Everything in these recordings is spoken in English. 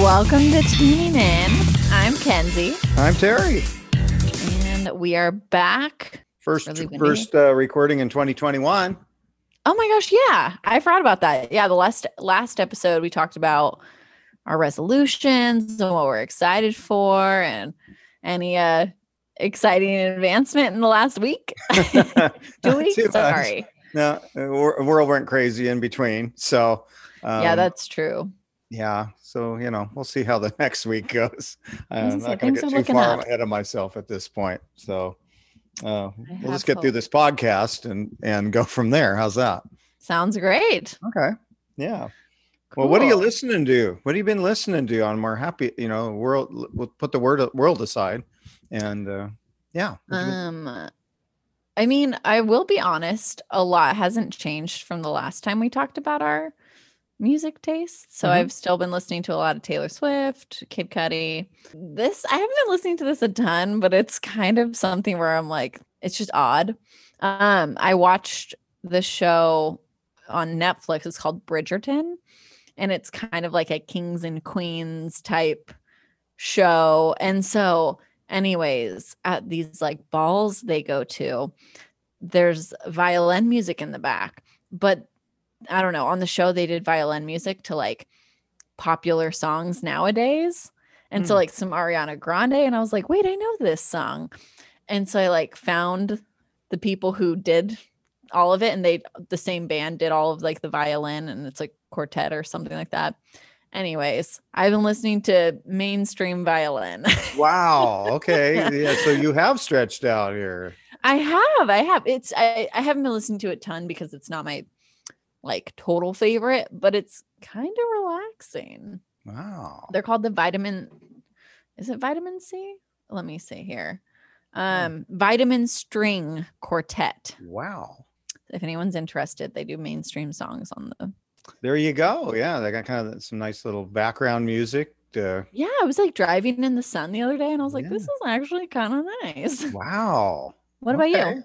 Welcome to Tuning In. I'm Kenzie, I'm Terry. and we are back. First, really first uh, recording in 2021. Oh my gosh, yeah, I forgot about that. Yeah, the last last episode we talked about our resolutions and what we're excited for, and any uh exciting advancement in the last week. Two weeks. Too much. Sorry. No, world went crazy in between. So, um, yeah, that's true. Yeah. So you know, we'll see how the next week goes. I'm not going to get too far up. ahead of myself at this point. So, uh, we'll just get through this podcast and and go from there. How's that? Sounds great. Okay. Yeah. Well, what are you listening to? What have you been listening to on more happy? You know, world. We'll put the word world aside, and uh, yeah. Um, I mean, I will be honest, a lot hasn't changed from the last time we talked about our music tastes. So Mhm. I've still been listening to a lot of Taylor Swift, Kid Cudi. This I haven't been listening to this a ton, but it's kind of something where I'm like, it's just odd. Um, I watched the show on Netflix. It's called Bridgerton, and it's kind of like a kings and queens type show. And so anyways at these like balls they go to there's violin music in the back but i don't know on the show they did violin music to like popular songs nowadays and so Hmm. like some ariana grande and i was like wait i know this song and so i like found the people who did all of it and they the same band did all of like the violin and it's like quartet or something like that anyways i've been listening to mainstream violin Wow. Okay. yeah. So you have stretched out here. I have, I have. It's I, I haven't been listening to it a ton because it's not my like total favorite, but it's kind of relaxing. Wow. They're called the vitamin. Is it vitamin C? Let me see here. Um, vitamin string quartet. Wow. If anyone's interested, they do mainstream songs on the. There you go. Yeah. They got kind of some nice little background music. To, Yeah, I was like driving in the sun the other day, and I was like, "This is actually kind of nice." wow. What about you?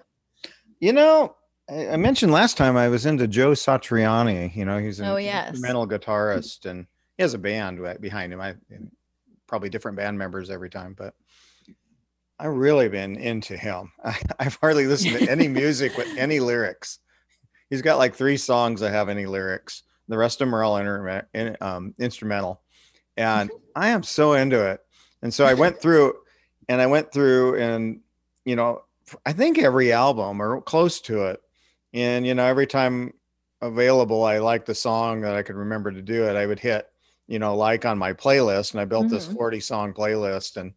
You know, I, I mentioned last time I was into Joe Satriani. You know, he's an Oh, yes. instrumental guitarist and he has a band behind him. I probably different band members every time, but I've really been into him. I, I've hardly listened to any music with any lyrics. He's got like three songs that have any lyrics. The rest of them are all inter- in, um, instrumental, and I am so into it. And so I went through, and I went through, and you know, I think every album or close to it. And you know, every time available, I liked the song that I could remember to do it. I would hit, you know, like on my playlist, and I built this Mhm. 40 song playlist, and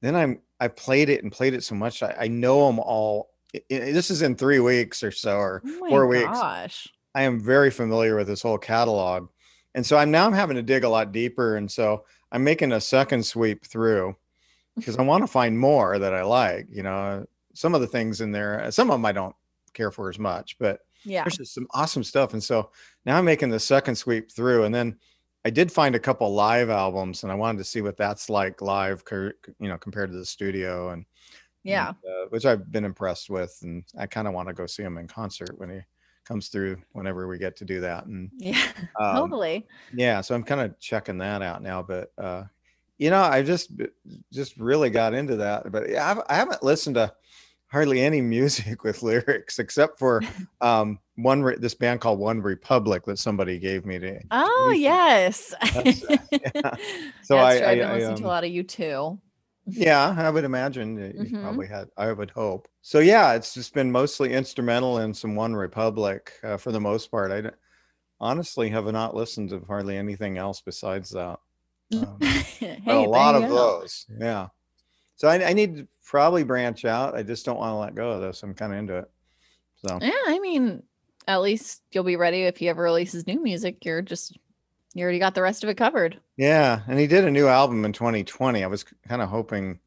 then I'm I played it and played it so much I, I know them all. This is in three weeks or so, or Oh four weeks. gosh. I am very familiar with this whole catalog. And so I'm now I'm having to dig a lot deeper. And so I'm making a second sweep through because I want to find more that I like. You know, some of the things in there, some of them I don't care for as much, but Yeah. there's just some awesome stuff. And so now I'm making the second sweep through. And then I did find a couple live albums and I wanted to see what that's like live, you know, compared to the studio and Yeah. and, uh, which I've been impressed with, and I kind of want to go see him in concert when he comes through whenever we get to do that. And Yeah. um, Hopefully. yeah, so I'm kind of checking that out now. But uh, you know, I just just really got into that. But yeah, I've, I haven't listened to hardly any music with lyrics except for um, one re- this band called One Republic that somebody gave me to. Oh yes. That's, uh, yeah. So That's I- true. I've I- been I, listening to a um, lot of U2. Yeah, I would imagine you Mhm. probably had. I would hope. So yeah, it's just been mostly instrumental and some One Republic uh, for the most part. I honestly have not listened to hardly anything else besides that. Um, hey, a lot of go. those, yeah. So I, I need to probably branch out. I just don't want to let go of this. I'm kind of into it. So Yeah, I mean, at least you'll be ready if he ever releases new music. You're just you already got the rest of it covered. yeah, and he did a new album in 2020. I was kind of hoping.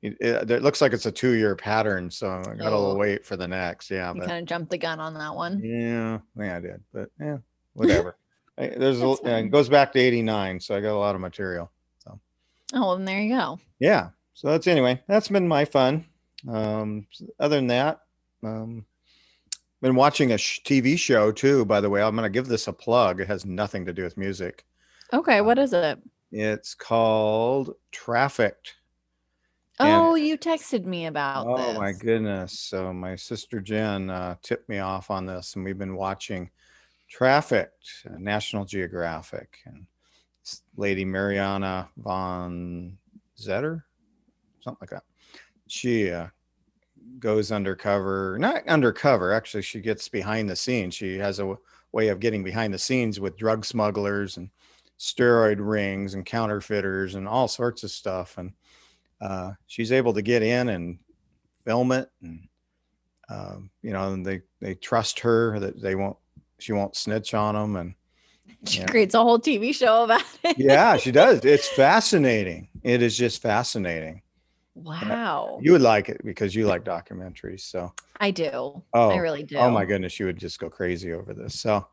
It, it, it looks like it's a two-year pattern, so I got to Oh. wait for the next. Yeah, You but kind of jumped the gun on that one. Yeah, yeah, I did, but yeah, whatever. I- There's a, it goes back to '89, so I got a lot of material. So. Oh, well, then there you go. Yeah, so that's anyway. That's been my fun. Um, other than that, um, been watching a sh- TV show too. By the way, I'm going to give this a plug. It has nothing to do with music. Okay, what is it? It's called Trafficked. And- Oh, you texted me about Oh this. my goodness. So my sister Jen uh, tipped me off on this, and we've been watching Trafficked, uh, National Geographic, and lady Mariana van Zeller, something like that. She uh, goes undercover, not undercover, actually, she gets behind the scenes. She has a w- way of getting behind the scenes with drug smugglers and steroid rings and counterfeiters and all sorts of stuff. And uh, she's able to get in and film it and um, you know and they they trust her that they won't she won't snitch on them and She Yeah. creates a whole TV show about it. yeah she does it's fascinating it is just fascinating Wow. you would like it because you like documentaries so I do. oh I really do. oh my goodness you would just go crazy over this so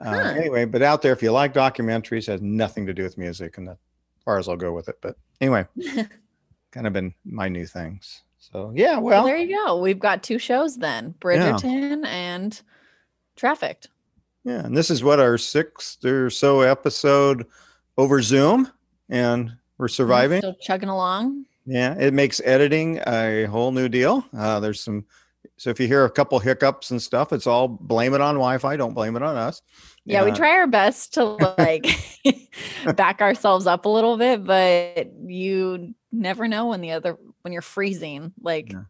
uh, Huh. anyway but out there if you like documentaries it has nothing to do with music and that as far as i'll go with it but anyway kind of been my new things so yeah Well, well there you go. We've got two shows then Bridgerton and Trafficked. Yeah, and this is what our sixth or so episode over Zoom, and we're surviving. Still chugging along. Yeah, it makes editing a whole new deal. Uh, there's some, so if you hear a couple hiccups and stuff, it's all blame it on Wi-Fi. Don't blame it on us. Yeah, we Uh, try our best to like back ourselves up a little bit, but you never know when the other when you're freezing, like Yeah.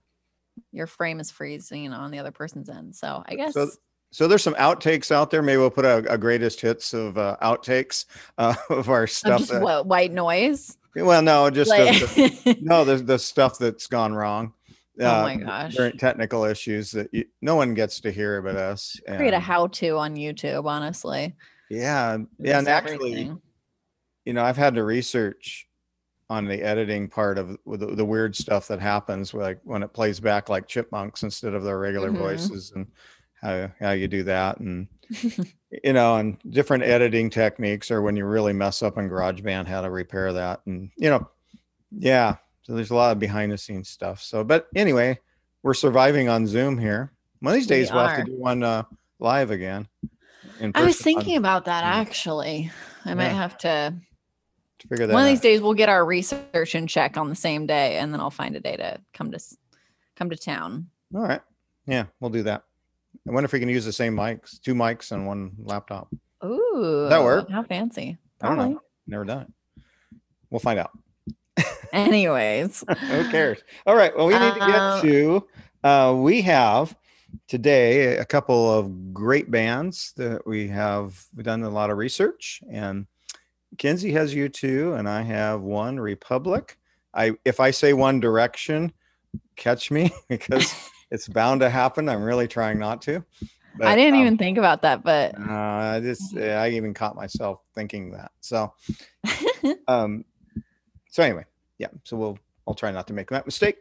your frame is freezing on the other person's end. So I guess So- So there's some outtakes out there. Maybe we'll put a, a greatest hits of uh, outtakes uh, of our stuff. just what white noise. Well, no, just Like, the- no, the the stuff that's gone wrong. Oh my uh, gosh. technical issues that you, no one gets to hear but us. create a how-to on YouTube, honestly. Yeah, yeah, and does actually, you know, I've had to research on the editing part of the, the weird stuff that happens, like when it plays back like chipmunks instead of their regular Mhm. voices, and how how you do that, and you know, and different editing techniques, or when you really mess up in GarageBand, how to repair that, and you know, yeah. So there's a lot of behind the scenes stuff. So, but anyway, we're surviving on Zoom here. One of these days we'll have to do one uh, live again. in I was person on- thinking about that actually. I might have to to figure that one of out. these days we'll get our research and check on the same day and then I'll find a day to come to come to town. All right. Yeah, we'll do that. I wonder if we can use the same mics, two mics and one laptop. Ooh. That work? How fancy. I don't know. Never done it. We'll find out. Anyways. Who cares? All right. Well, we need to get Um, to. Uh, we have today a couple of great bands that we have we've done a lot of research, and Kenzie has U2, and I have One Republic. I if I say One Direction, catch me because it's bound to happen. I'm really trying not to. I didn't um, even think about that, but Uh, I just I even caught myself thinking that. So um so anyway, yeah. So we'll I'll try not to make that mistake.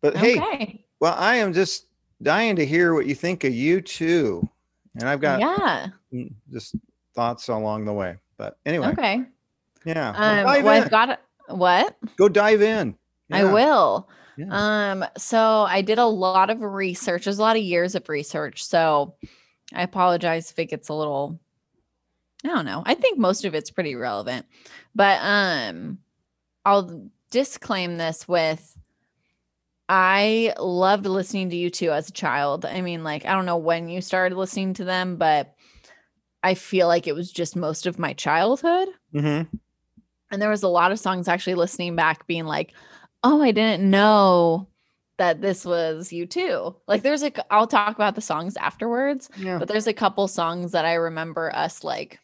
But hey, okay. well, I am just dying to hear what you think of U2. And I've got yeah. mm, just thoughts along the way. But anyway, Okay. yeah. Um, well, well. I've got what? Go dive in. I will. Yeah. Um, so I did a lot of research. There's a lot of years of research. So I apologize if it gets a little I don't know. I think most of it's pretty relevant. But um I'll disclaim this with I loved listening to U2 as a child. I mean, like, I don't know when you started listening to them, but I feel like it was just most of my childhood. Mhm. And there was a lot of songs actually listening back being like, oh, I didn't know that this was U2. Like there's a I'll talk about the songs afterwards, Yeah. but there's a couple songs that I remember us like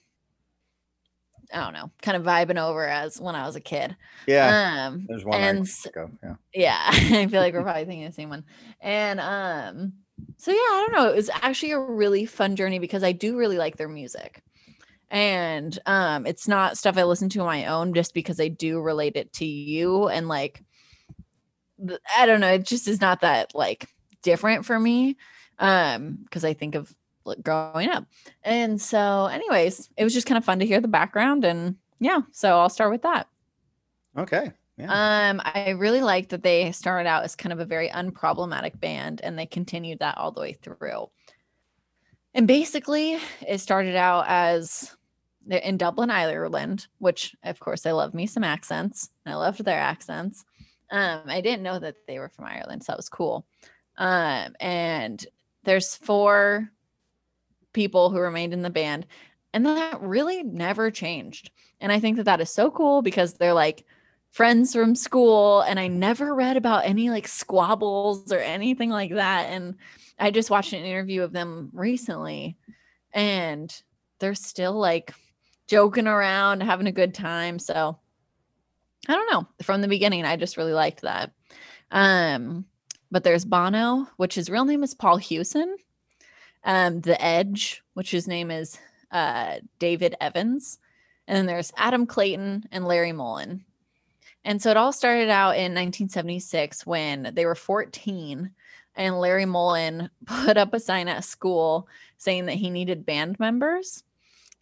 I don't know, kind of vibing over as when I was a kid. Yeah. Um There's one and Yeah. yeah, I feel like we're probably thinking the same one. And um, so yeah, I don't know. It was actually a really fun journey because I do really like their music. And um, it's not stuff I listen to on my own just because I do relate it to you. And like I don't know, it just is not that like different for me. Um, because I think of like, growing up. And so, anyways, it was just kind of fun to hear the background and yeah, so I'll start with that. Okay. Yeah. Um, I really like that they started out as kind of a very unproblematic band and they continued that all the way through. And basically, it started out as in Dublin, Ireland, which of course I love me some accents. I loved their accents. Um, I didn't know that they were from Ireland, so that was cool. Um, and there's four people who remained in the band, and that really never changed. And I think that that is so cool because they're like friends from school, and I never read about any like squabbles or anything like that. And I just watched an interview of them recently, and they're still like joking around, having a good time. So I don't know. From the beginning, I just really liked that. Um, but there's Bono, which his real name is Paul Hewson. Um, the Edge, which his name is uh, David Evans. And then there's Adam Clayton and Larry Mullen. And so it all started out in 1976 when they were 14 and Larry Mullen put up a sign at school saying that he needed band members.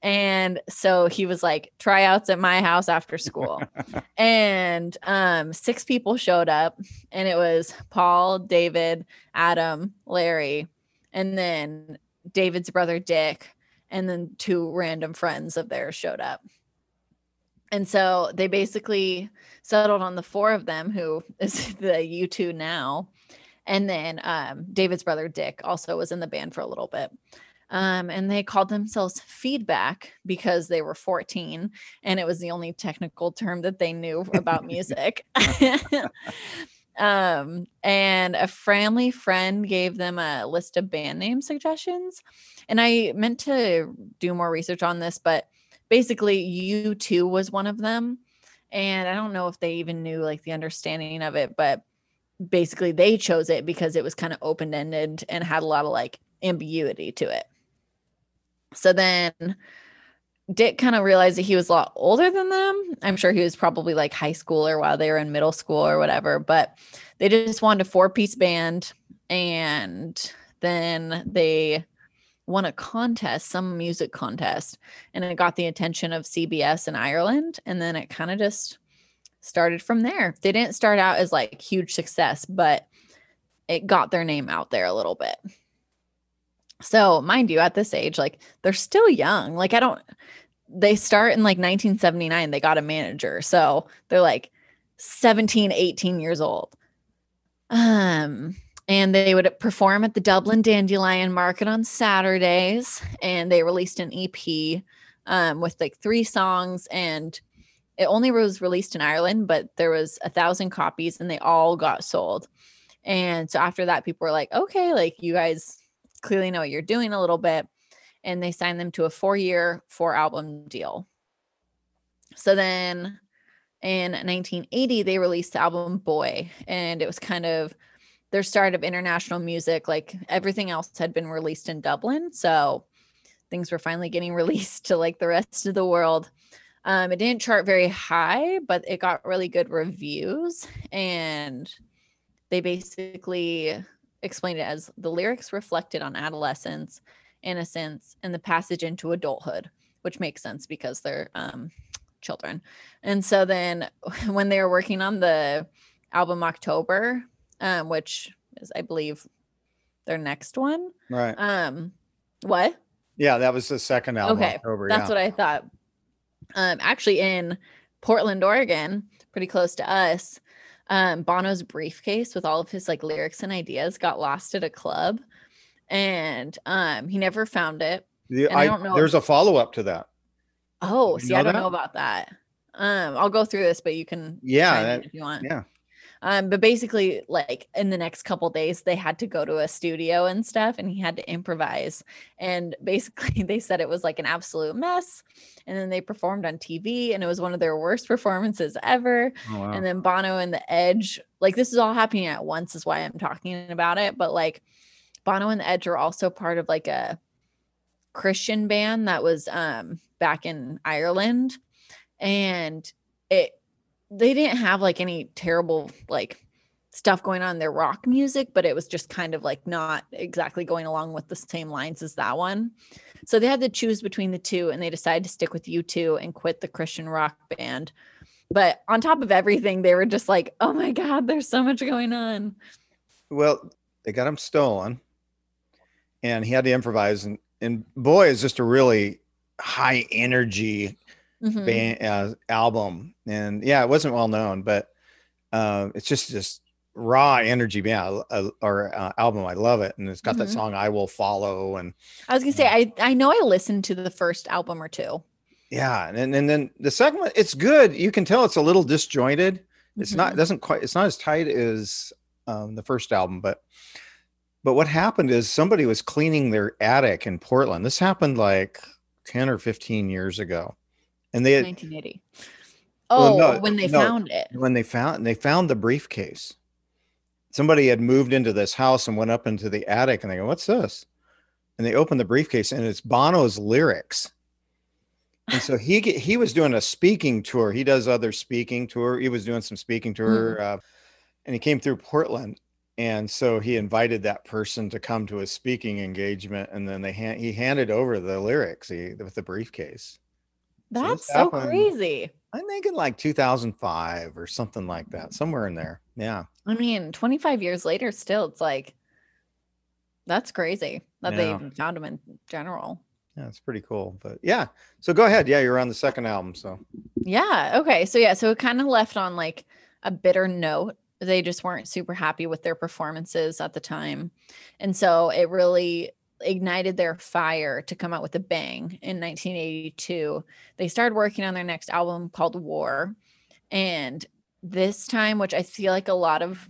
And so he was like, tryouts at my house after school. and um, six people showed up, and it was Paul, David, Adam, Larry, and then David's brother, Dick, and then two random friends of theirs showed up. And so they basically settled on the four of them, who is the U2 now. And then um, David's brother, Dick, also was in the band for a little bit. Um, and they called themselves feedback because they were 14 and it was the only technical term that they knew about music. um, and a family friend gave them a list of band name suggestions. And I meant to do more research on this, but basically, U2 was one of them. And I don't know if they even knew like the understanding of it, but basically they chose it because it was kind of open ended and had a lot of like ambiguity to it. So then Dick kind of realized that he was a lot older than them. I'm sure he was probably like high school or while they were in middle school or whatever, but they just wanted a four piece band. And then they won a contest, some music contest, and it got the attention of CBS in Ireland. And then it kind of just started from there. They didn't start out as like huge success, but it got their name out there a little bit. So, mind you, at this age, like they're still young. Like, I don't, they start in like 1979, they got a manager. So they're like 17, 18 years old. Um, and they would perform at the Dublin Dandelion Market on Saturdays. And they released an EP um, with like three songs. And it only was released in Ireland, but there was a thousand copies and they all got sold. And so after that, people were like, okay, like you guys clearly know what you're doing a little bit. And they signed them to a four year, four album deal. So then in 1980, they released the album Boy, and it was kind of their start of international music. Like everything else had been released in Dublin. So things were finally getting released to like the rest of the world. Um, it didn't chart very high, but it got really good reviews. And they basically explained it as the lyrics reflected on adolescence, innocence, and the passage into adulthood, which makes sense because they're um, children. And so then when they were working on the album October, um, which is, I believe, their next one. Right. Um, what? Yeah, that was the second album. Okay, October, that's yeah. what I thought. Um, actually, in Portland, Oregon, pretty close to us, um, Bono's briefcase with all of his like lyrics and ideas got lost at a club, and um, he never found it. The- I I- don't know There's a follow up to that. Oh, You see, I don't that? know about that. Um, I'll go through this, but you can Yeah, that- if you want. yeah. Um, but basically, like in the next couple days, they had to go to a studio and stuff, and he had to improvise. And basically, they said it was like an absolute mess. And then they performed on TV, and it was one of their worst performances ever. Oh, wow. And then Bono and the Edge, like this is all happening at once, is why I'm talking about it. But like Bono and the Edge are also part of like a Christian band that was um back in Ireland. And it they didn't have like any terrible like stuff going on in their rock music, but it was just kind of like not exactly going along with the same lines as that one. So they had to choose between the two and they decided to stick with U2 and quit the Christian rock band. But on top of everything, they were just like, oh my God, there's so much going on. Well, they got him stolen, and he had to improvise. And and boy, is just a really high energy Mhm. band, uh, album, and yeah, it wasn't well known, but uh, it's just just raw energy band uh, or uh, album. I love it, and it's got that Mhm. song "I Will Follow" and I was gonna say I I know I listened to the first album or two. yeah, and then- and then the second one, it's good. You can tell it's a little disjointed. It's not Mhm. it doesn't quite it's not as tight as um, the first album, but but what happened is somebody was cleaning their attic in Portland. This happened like 10 or 15 years ago. And they had, 1980. Well, Oh, no, when they no. found it. when they found they found the briefcase. Somebody had moved into this house and went up into the attic and they go, "What's this?" And they opened the briefcase and it's Bono's lyrics. And so he he was doing a speaking tour. He does other speaking tour. He was doing some speaking tour, uh, and he came through Portland. And so he invited that person to come to a speaking engagement, and then they hand, he handed over the lyrics he, with the briefcase. That's so happened- crazy. I'm thinking like 2005 or something like that, somewhere in there. Yeah. I mean, 25 years later, still, it's like that's crazy that they even found him in general. Yeah, it's pretty cool. But yeah. So go ahead. Yeah, you're on the second album. So Yeah. Okay. So yeah. So it kind of left on like a bitter note. They just weren't super happy with their performances at the time, and so it really ignited their fire to come out with a bang in 1982. They started working on their next album called War, and this time, which I feel like a lot of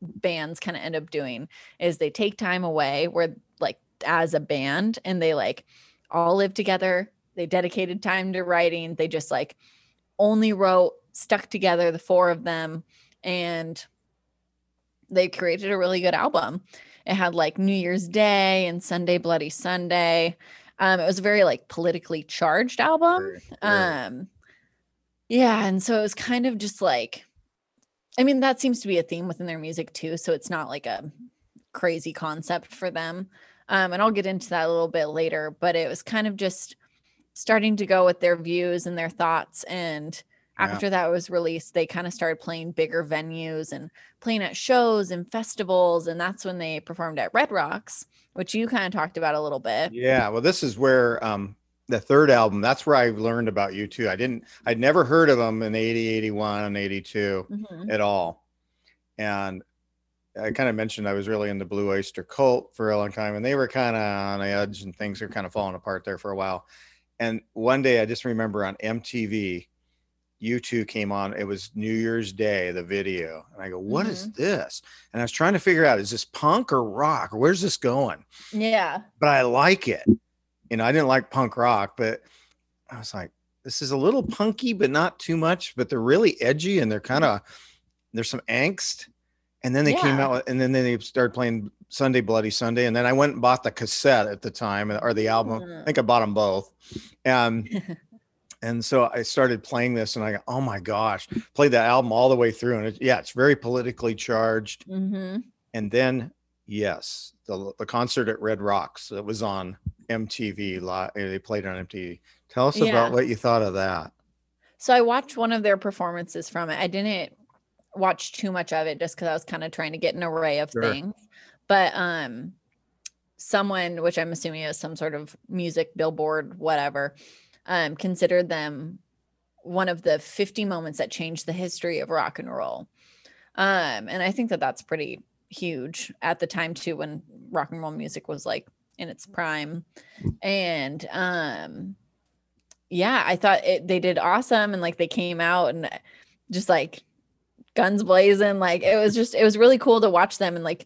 bands kind of end up doing, is they take time away where like as a band and they like all live together. They dedicated time to writing. They just like only wrote, stuck together, the four of them, and they created a really good album. It had like New Year's Day and Sunday Bloody Sunday. Um, it was a very like politically charged album. Um, yeah, and so it was kind of just like, I mean, that seems to be a theme within their music too. So it's not like a crazy concept for them. Um, and I'll get into that a little bit later, but it was kind of just starting to go with their views and their thoughts. And Yeah. after that was released, they kind of started playing bigger venues and playing at shows and festivals. And that's when they performed at Red Rocks, which you kind of talked about a little bit. yeah. Well, this is where um the third album, that's where I learned about U2. I didn't I'd never heard of them in 80, 81, and 82 Mhm. at all. And I kind of mentioned I was really in the Blue Oyster cult for a long time, and they were kind of on the edge, and things were kind of falling apart there for a while. And one day, I just remember on MTV, U2 came on. It was New Year's Day, the video, and I go, "What is mm-hmm. this?" And I was trying to figure out, is this punk or rock, or where's this going? Yeah. But I like it. You know, I didn't like punk rock, but I was like, this is a little punky, but not too much. But they're really edgy, and they're kind of mm-hmm. there's some angst. And then they came out, and then they started playing Sunday Bloody Sunday. And then I went and bought the cassette at the time, or the album. I Mm. think I bought them both. Um, and and so I started playing this, and I go, oh my gosh, played that album all the way through, and it, yeah, it's very politically charged. hmm And then, yes, the the concert at Red Rocks that was on MTV. li- They played on MTV. Tell us Yeah. about what you thought of that. So I watched one of their performances from it. I didn't watch too much of it just because I was kind of trying to get an array of Sure. things. But um someone, which I'm assuming is some sort of music billboard, whatever, um, considered them one of the 50 moments that changed the history of rock and roll. Um, and I think that that's pretty huge at the time too, when rock and roll music was like in its prime. And um yeah, I thought it, they did awesome and like they came out and just like guns blazing. Like it was just, it was really cool to watch them. And like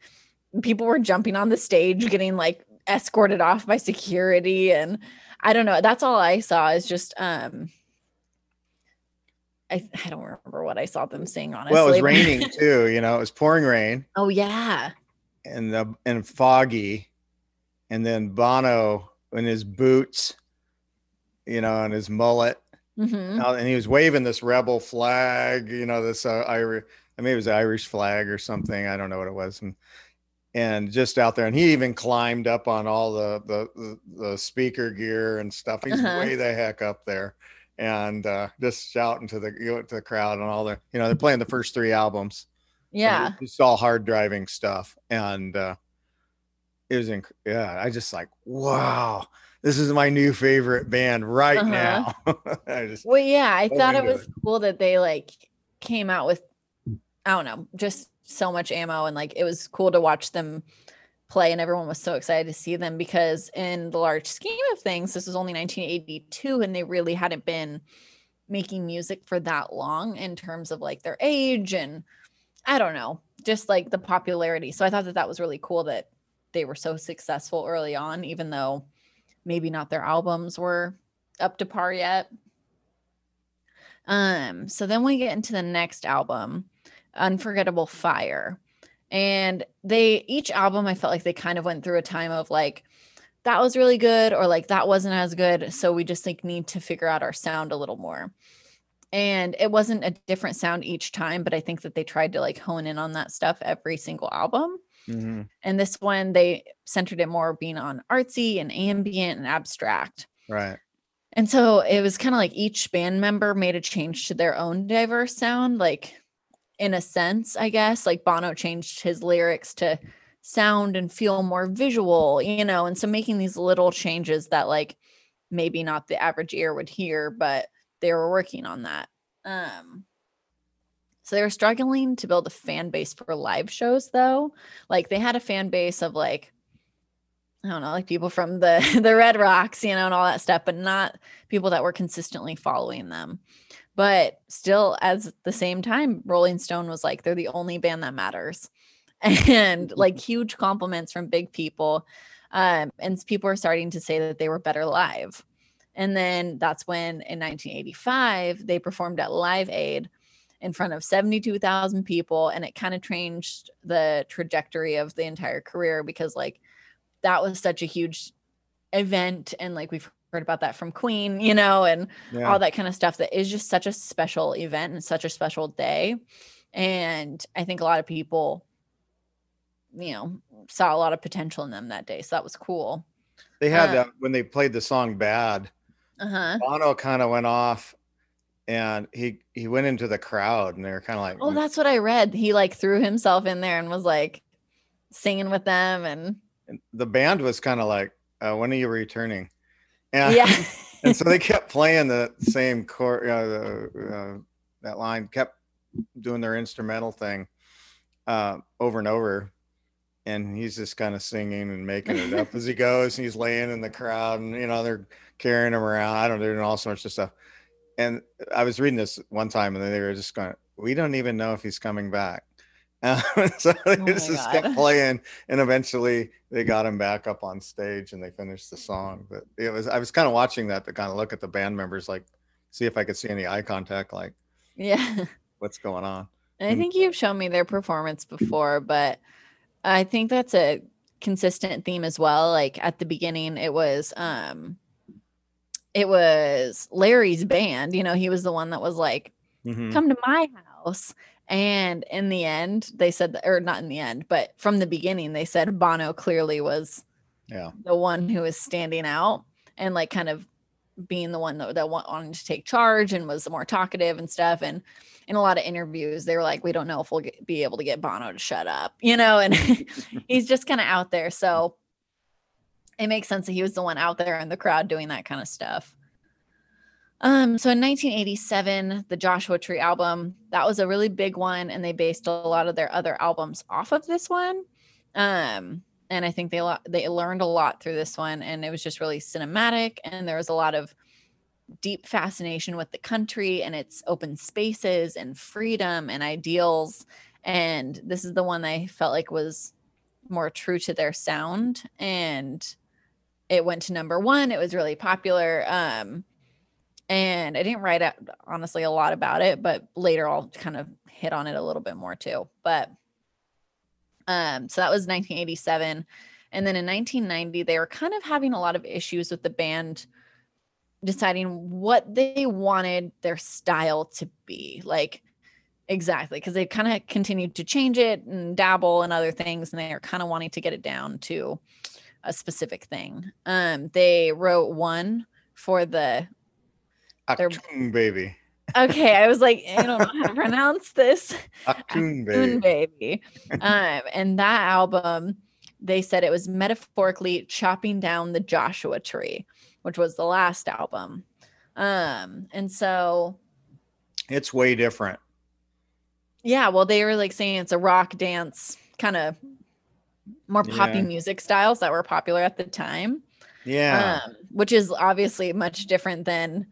people were jumping on the stage, getting like escorted off by security. And I don't know. That's all I saw is just, um, I, I don't remember what I saw them sing honestly. well, it was raining too. You know, it was pouring rain oh yeah. and the and foggy, and then Bono in his boots, you know, and his mullet, hmm and he was waving this rebel flag. You know, this uh, Irish. I mean, it was the Irish flag or something. I don't know what it was. And and just out there, and he even climbed up on all the the the, speaker gear and stuff. He's Uh-huh. way the heck up there, and uh, just shouting to the you know, to the crowd and all the you know they're playing the first three albums. Yeah. it's all hard driving stuff, and uh, it was inc- yeah. I just like wow. this is my new favorite band right Uh-huh. now. I just Well, yeah, I thought it was cool that they like came out with I don't know, just so much ammo and like it was cool to watch them play and everyone was so excited to see them because in the large scheme of things this was only 1982 and they really hadn't been making music for that long in terms of like their age and I don't know, just like the popularity. So I thought that that was really cool that they were so successful early on even though maybe not their albums were up to par yet. Um, so then we get into the next album, Unforgettable Fire. And they each album I felt like they kind of went through a time of like that was really good or like that wasn't as good, so we just like need to figure out our sound a little more. And it wasn't a different sound each time, but I think that they tried to like hone in on that stuff every single album. Mhm. And this one they centered it more being on artsy and ambient and abstract. right. And so it was kind of like each band member made a change to their own diverse sound, like in a sense, I guess. Like Bono changed his lyrics to sound and feel more visual, you know, and so making these little changes that like maybe not the average ear would hear, but they were working on that. Um so they were struggling to build a fan base for live shows though. Like they had a fan base of like I don't know, like people from the the Red Rocks, you know, and all that stuff, but not people that were consistently following them. But still, as the same time, Rolling Stone was like, they're the only band that matters. And like huge compliments from big people. Um, and people are starting to say that they were better live. And then that's when in 1985, they performed at Live Aid in front of 72,000 people. And it kind of changed the trajectory of the entire career because, like, that was such a huge event and like we've heard about that from queen you know and Yeah. all that kind of stuff that is just such a special event and such a special day and i think a lot of people you know saw a lot of potential in them that day so that was cool They had uh, that when they played the song "Bad." uh-huh Bono kind of went off, and he he went into the crowd, and they were kind of like, oh that's what i read he like threw himself in there and was like singing with them and and the band was kind of like, uh, "When are you returning?" And, yeah and so they kept playing the same chord, uh, the, uh, that line, kept doing their instrumental thing uh, over and over. And he's just kind of singing and making it up as he goes. And he's laying in the crowd, and you know they're carrying him around. I don't know, doing all sorts of stuff. And I was reading this one time, and they were just going, "We don't even know if he's coming back." Uh, so they Oh just God. kept playing, and eventually they got him back up on stage, and they finished the song. But it was I was kind of watching that to kind of look at the band members, like see if I could see any eye contact, like yeah what's going on. And I think you've shown me their performance before, but I think that's a consistent theme as well. Like at the beginning, it was um it was Larry's band. You know, he was the one that was like, Mhm. come to my house. And in the end, they said that, or not in the end, but from the beginning, they said Bono clearly was Yeah, the one who was standing out and like kind of being the one that, that wanted to take charge and was more talkative and stuff. And in a lot of interviews, they were like, we don't know if we'll get, be able to get Bono to shut up, you know, and he's just kind of out there. So it makes sense that he was the one out there in the crowd doing that kind of stuff. Um, so in 1987, the Joshua Tree album, that was a really big one, and they based a lot of their other albums off of this one. Um, and I think they they learned a lot through this one, and it was just really cinematic, and there was a lot of deep fascination with the country and its open spaces and freedom and ideals. And this is the one I felt like was more true to their sound, and it went to number one. It was really popular. Um, and I didn't write out honestly a lot about it, but later I'll kind of hit on it a little bit more too. But um, so that was 1987. And then in 1990, they were kind of having a lot of issues with the band deciding what they wanted their style to be. Like, exactly, because they kind of continued to change it and dabble in other things, and they are kind of wanting to get it down to a specific thing. Um, they wrote one for the They're- baby, okay, I was like, I don't know how to pronounce this. Moon baby. Baby. um, and that album they said it was metaphorically chopping down the Joshua tree, which was the last album. Um, and so It's way different. yeah, well, they were like saying it's a rock dance kind of more poppy Yeah. music styles that were popular at the time. Yeah. um, which is obviously much different than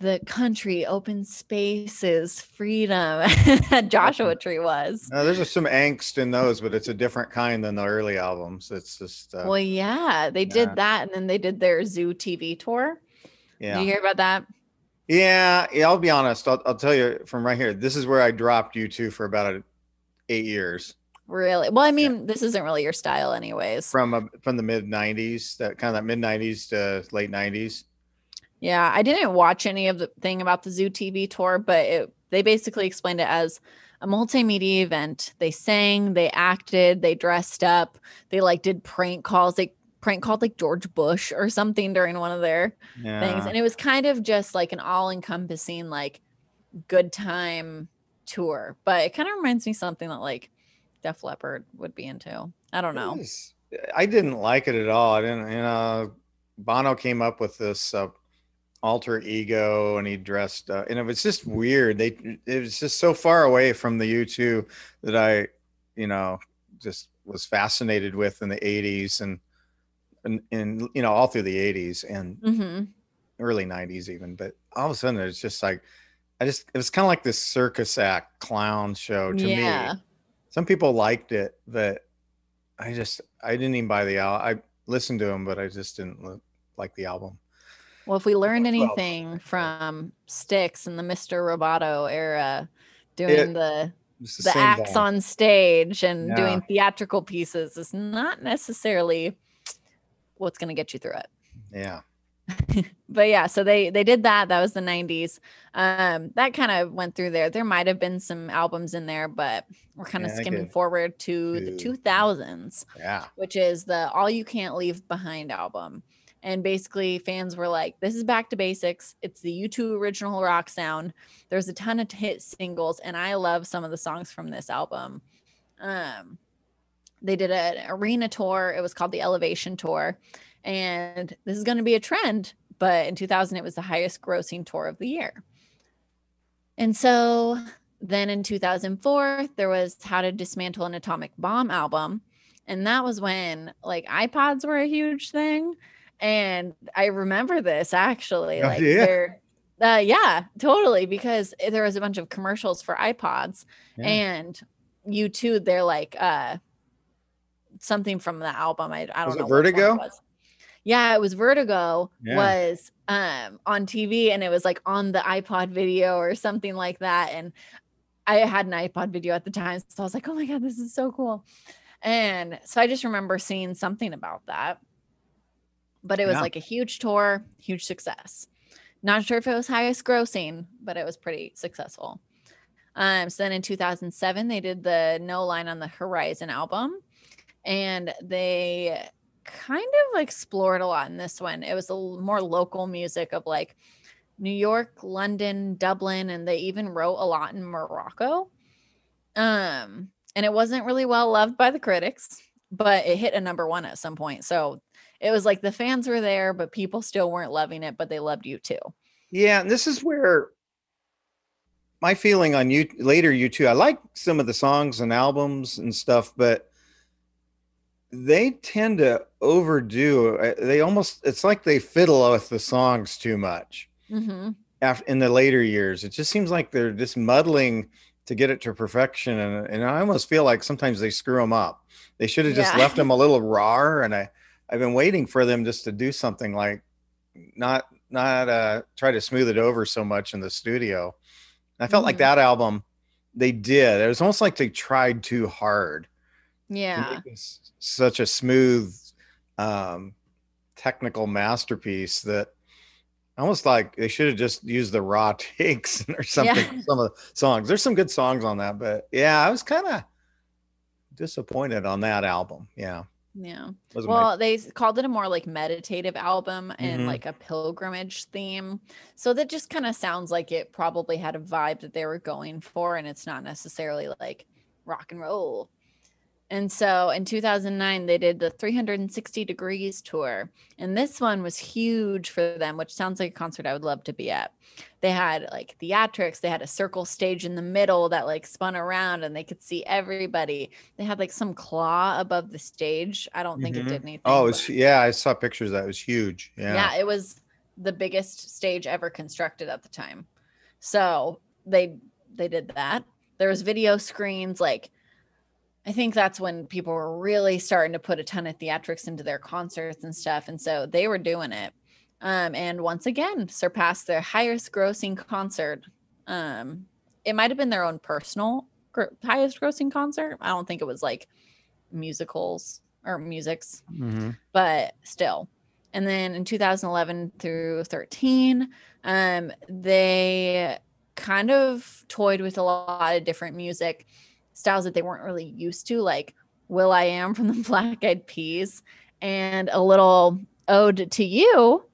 the country, open spaces, freedom Joshua Tree was. Uh, there's some angst in those, but it's a different kind than the early albums. It's just, uh, Well, yeah, they Yeah. did that, and then they did their Zoo TV tour. Did yeah. you hear about that? Yeah. Yeah. I'll be honest. I'll, I'll tell you from right here. This is where I dropped U2 for about a, eight years Really? Well, I mean, this isn't really your style, anyways. from a, from the mid 90s, that kind of that mid 90s to late 90s. Yeah, I didn't watch any of the thing about the Zoo TV tour, but it, they basically explained it as a multimedia event. They sang, they acted, they dressed up, they like did prank calls. They prank called like George Bush or something during one of their things, and it was kind of just like an all-encompassing like good time tour. But it kind of reminds me something that like Def Leppard would be into. I don't know. Was- I didn't like it at all. I didn't, you know, Bono came up with this uh, alter ego and he dressed, uh, and it was just weird. They, it was just so far away from the U2 that I, you know, just was fascinated with in the 80s and, and, and you know, all through the 80s and hmm early 90s even. But all of a sudden, it's just like, I just, it was kind of like this circus act clown show to Yeah. me some people liked it, but I just I didn't even buy the album. I listened to them, but I just didn't li- like the album. Well, if we learned anything from Styx and the Mr. Roboto era, doing It- the It's the, acts on stage and Yeah. doing theatrical pieces is not necessarily what's going to get you through it. Yeah, But yeah, so they they did that. That was the 90s. Um that kind of went through there. There might have been some albums in there, but we're kind of Yeah, skimming forward to the 2000s yeah, which is the All You Can't Leave Behind album. And basically, fans were like, this is back to basics. It's the U2 original rock sound. There's a ton of hit singles, and I love some of the songs from this album. Um, they did an arena tour. It was called the Elevation Tour. And this is going to be a trend. But in 2000, it was the highest grossing tour of the year. And so then in 2004, there was How to Dismantle an Atomic Bomb album and that was when like iPods were a huge thing. And I remember this actually, Oh, like yeah? uh, yeah, totally, because there was a bunch of commercials for iPods, Yeah. and U2. They're like uh something from the album. I, I don't Was know. Vertigo? Yeah, it was Vertigo. Yeah. Was um on TV, and it was like on the iPod video or something like that. And I had an iPod video at the time, so I was like, "Oh my god, this is so cool!" And so I just remember seeing something about that. But it was Yeah. like a huge tour, huge success. Not sure if it was highest grossing, but it was pretty successful. Um, so then in 2007, they did the No Line on the Horizon album, and they kind of explored a lot in this one. It was a more local music of like New York, London, Dublin, and they even wrote a lot in Morocco. Um, and it wasn't really well loved by the critics, but it hit a number one at some point. So it was like the fans were there, but people still weren't loving it, but they loved U2. yeah. And this is where my feeling on you later U2. I like some of the songs and albums and stuff, but they tend to overdo. uh, They almost it's like they fiddle with the songs too much. Mm-hmm. after in the later years. It just seems like they're just muddling to get it to perfection, and and I almost feel like sometimes they screw them up. They should have just Yeah. left them a little raw, and I I've been waiting for them just to do something like not not uh try to smooth it over so much in the studio. And I felt like Mhm. that album they did. It was almost like they tried too hard Yeah. such a smooth um technical masterpiece that almost like they should have just used the raw takes or something Yeah. some of the songs there's some good songs on that but yeah i was kind of disappointed on that album yeah Yeah. wasn't my- Well, they called it a more like meditative album and Mhm. like a pilgrimage theme. So that just kind of sounds like it probably had a vibe that they were going for, and it's not necessarily like rock and roll. And so in 2009, they did the 360 Degrees tour. And this one was huge for them, which sounds like a concert I would love to be at. They had like theatrics, they had a circle stage in the middle that like spun around and they could see everybody. They had like some claw above the stage. I don't think Mhm. it did anything. Oh, but- yeah, I saw pictures that. It was huge. Yeah. yeah it was the biggest stage ever constructed at the time so they they did that there was video screens like i think that's when people were really starting to put a ton of theatrics into their concerts and stuff and so they were doing it um, and once again surpassed their highest grossing concert um, it might have been their own personal gr- highest grossing concert i don't think it was like musicals or musics Mhm. but still. And then in 2011 through 13, um, they kind of toyed with a lot of different music styles that they weren't really used to, like will.i.am from the Black Eyed Peas, and a little ode to you.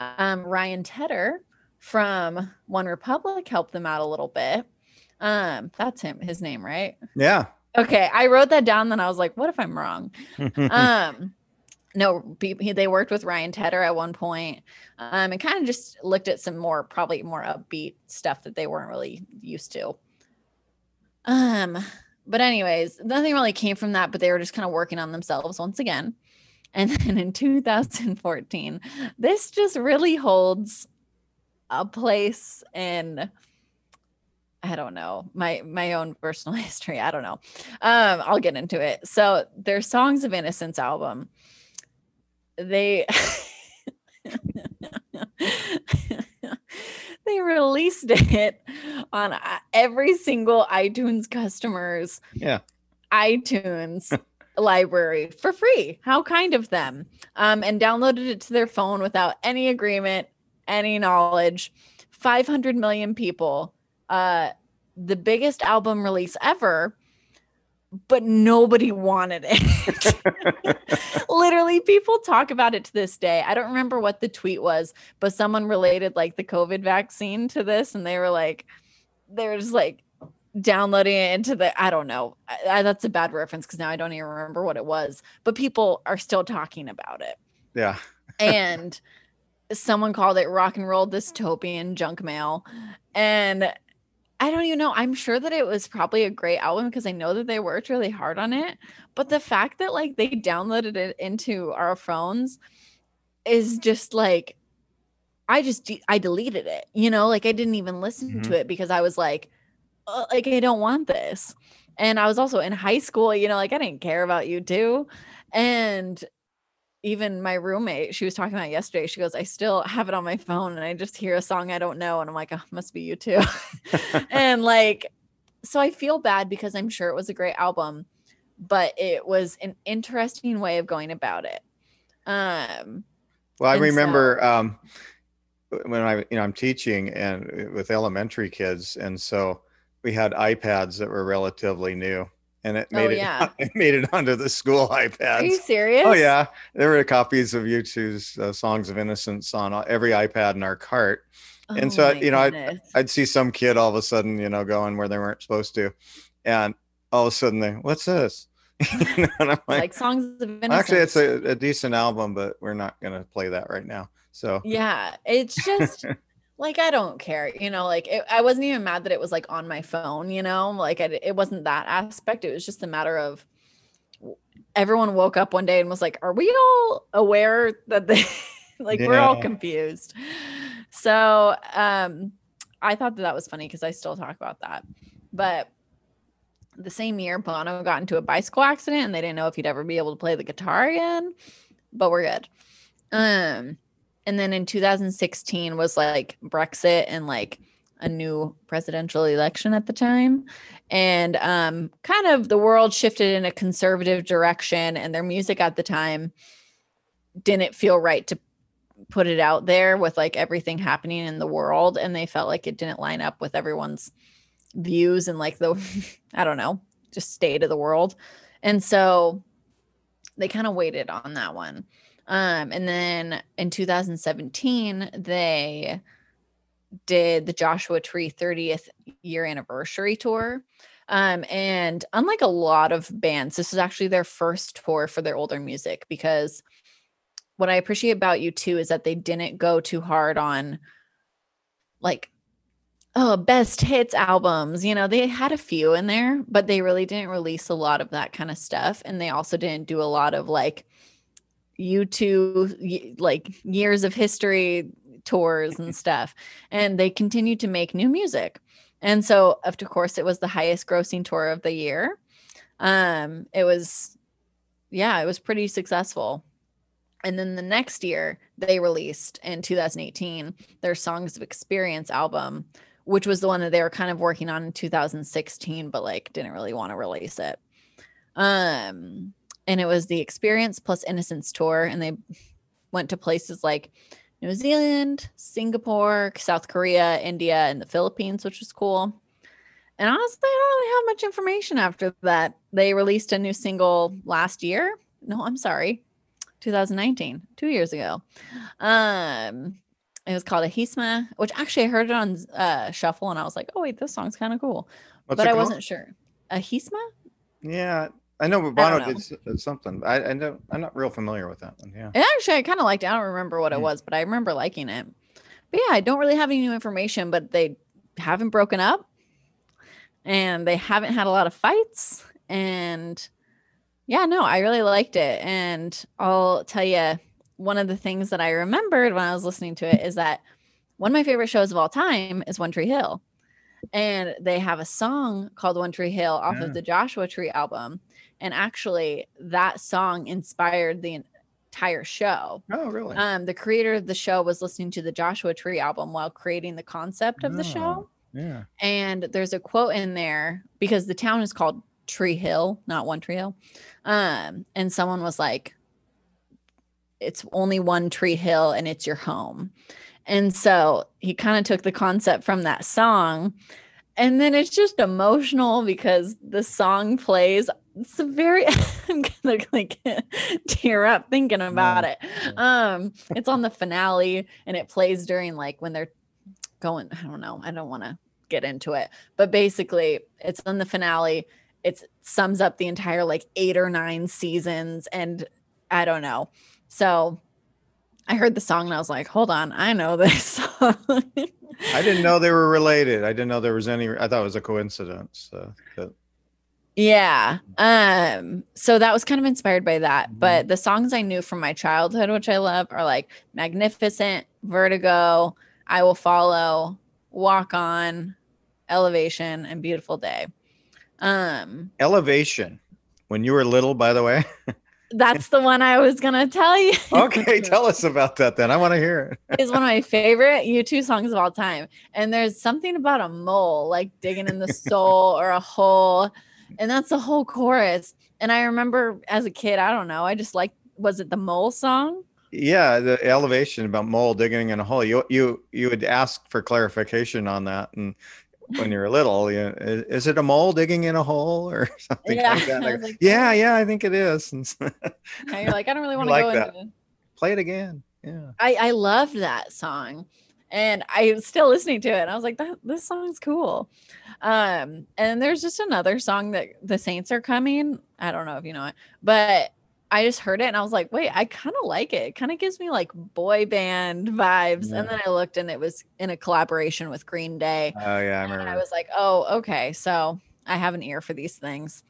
Um, Ryan Tedder from One Republic helped them out a little bit. Um, that's him, his name, right? Yeah. Okay, I wrote that down. Then I was like, what if I'm wrong? um no be- they worked with ryan tedder at one point um and kind of just looked at some more probably more upbeat stuff that they weren't really used to um but anyways nothing really came from that but they were just kind of working on themselves once again and then in 2014 this just really holds a place in I don't know my my own personal history. I don't know. Um, I'll get into it. So their Songs of Innocence album, they they released it on uh, every single iTunes customer's Yeah. iTunes library for free. How kind of them. Um, and downloaded it to their phone without any agreement, any knowledge. 500 million people. Uh, the biggest album release ever, but nobody wanted it. Literally, people talk about it to this day. I don't remember what the tweet was, but someone related like the COVID vaccine to this, and they were like, they were just like downloading it into the I don't know. I, I- that's a bad reference because now I don't even remember what it was, but people are still talking about it. Yeah. And someone called it rock and roll dystopian junk mail. And I don't even know. I'm sure that it was probably a great album because I know that they worked really hard on it. But the fact that like they downloaded it into our phones is just like I just de- I deleted it. You know, like I didn't even listen to mm-hmm. it because I was like, like I don't want this. And I was also in high school. You know, like I didn't care about U2. And even my roommate, she was talking about yesterday. She goes, I still have it on my phone and I just hear a song I don't know. And I'm like, oh, must be U2. and like, so I feel bad because I'm sure it was a great album, but it was an interesting way of going about it. Um, Well, I remember um, when I, you know, I'm teaching and uh, with elementary kids, and so we had iPads that were relatively new, and it Oh, made it, yeah. it made it onto the school iPads. are you serious? Oh yeah, there were copies of U2's uh, "Songs of Innocence" on every iPad in our cart. And so, my you know, I- goodness. I'd see some kid all of a sudden, you know, going where they weren't supposed to, and all of a sudden they, "What's this?" You know, and I'm like, like songs of innocence. actually, it's a, a decent album, but we're not going to play that right now. So yeah it's just like i don't care you know like it, i wasn't even mad that it was like on my phone you know like I, it wasn't that aspect it was just a matter of everyone woke up one day and was like are we all aware that they like we're all confused? So um i thought that that was funny because i still talk about that but the same year bono got into a bicycle accident and they didn't know if he'd ever be able to play the guitar again but we're good. Um and then in 2016 was like Brexit and like a new presidential election at the time. And um, kind of the world shifted in a conservative direction, and their music at the time didn't feel right to put it out there with like everything happening in the world. And they felt like it didn't line up with everyone's views and like the, I don't know, just state of the world. And so they kind of waited on that one. Um, and then in 2017, they did the Joshua Tree 30th year anniversary tour. Um, and unlike a lot of bands, this is actually their first tour for their older music because what I appreciate about U2 is that they didn't go too hard on like oh best hits albums you know they had a few in there but they really didn't release a lot of that kind of stuff and they also didn't do a lot of like U2 like years of history tours and stuff and they continued to make new music. And so of course it was the highest grossing tour of the year. Um it was yeah it was pretty successful. And then the next year they released in 2018 their songs of experience album which was the one that they were kind of working on in 2016, but like didn't really want to release it. Um, and it was the Experience plus Innocence tour, and they went to places like New Zealand, Singapore, South Korea, India, and the Philippines, which was cool. And honestly, I don't really have much information after that. They released a new single last year. No, I'm sorry, 2019, two years ago. Um, it was called Ahisma, which actually I heard it on uh, Shuffle, and I was like, "Oh wait, this song's kind of cool," What's but I wasn't sure. Ahisma? Yeah, I know, Bono know. did something. I, I know, I'm not real familiar with that one. Yeah. actually, I kind of liked it. I don't remember what it mm. was, but I remember liking it. But yeah, I don't really have any new information, but they haven't broken up, and they haven't had a lot of fights, and yeah, no, I really liked it, and I'll tell you one of the things that I remembered when I was listening to it is that one of my favorite shows of all time is One Tree Hill. And they have a song called One Tree Hill off yeah. of mm. the Joshua Tree album. And actually, that song inspired the entire show. Oh, really? Um, the creator of the show was listening to the Joshua Tree album while creating the concept of oh, the show. Yeah. And there's a quote in there because the town is called Tree Hill, not One Tree Hill. Um, and someone was like, it's only one tree hill and it's your home. And so he kind of took the concept from that song. And then it's just emotional because the song plays. It's a very I'm gonna like tear up thinking about it. Um, it's on the finale and it plays during like when they're going, I don't know, I don't want to get into it, but basically it's on the finale. It sums up the entire like eight or nine seasons, and I don't know so I heard the song and I was like, hold on, I know this song. I didn't know they were related. I didn't know there was any, I thought it was a coincidence. Uh, but... Yeah. Um, so that was kind of inspired by that. Mm-hmm. But the songs I knew from my childhood, which I love, are like Magnificent, Vertigo, I Will Follow, Walk On, Elevation, and Beautiful Day. Um Elevation. When you were little, by the way. That's the one I was gonna tell you. okay, tell us about that then. I want to hear it. it's one of my favorite U2 songs of all time. And there's something about a mole like digging in the soul or a hole. And that's the whole chorus. And I remember as a kid, I don't know, I just like was it the mole song? Yeah, the elevation about mole digging in a hole. You you you would ask for clarification on that, and when you're little. You know, is, is, it a mole digging in a hole or something yeah. like that? Like, like, yeah, yeah, I think it is. yeah, you're like, I don't really want to like go that. into Play it again. Yeah. I, I loved that song. And I was still listening to it. And I was like, that this song's cool. Um, and there's just another song that the Saints are coming. I don't know if you know it, but I just heard it and I was like, wait, I kind of like it. It kind of gives me like boy band vibes. Yeah. And then I looked and it was in a collaboration with Green Day. Oh yeah, I remember. I was like, oh, okay. So I have an ear for these things.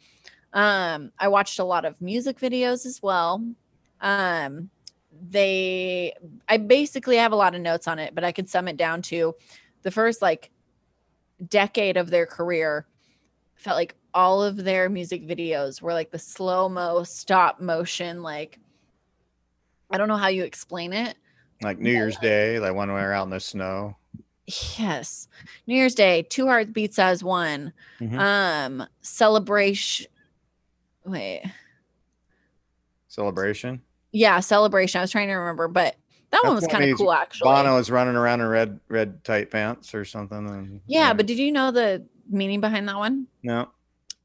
Um, I watched a lot of music videos as well. Um, they I basically have a lot of notes on it, but I could sum it down to the first like decade of their career felt like all of their music videos were like the slow mo stop motion like i don't know how you explain it. Like new year's day like when we are out in the snow. Yes. New year's day two hearts beats as one. Mm-hmm. um celebration wait. Celebration? Yeah celebration. I was trying to remember but that That's one was kind of cool actually bono was running around in red red tight pants or something and, yeah, yeah but did you know the meaning behind that one no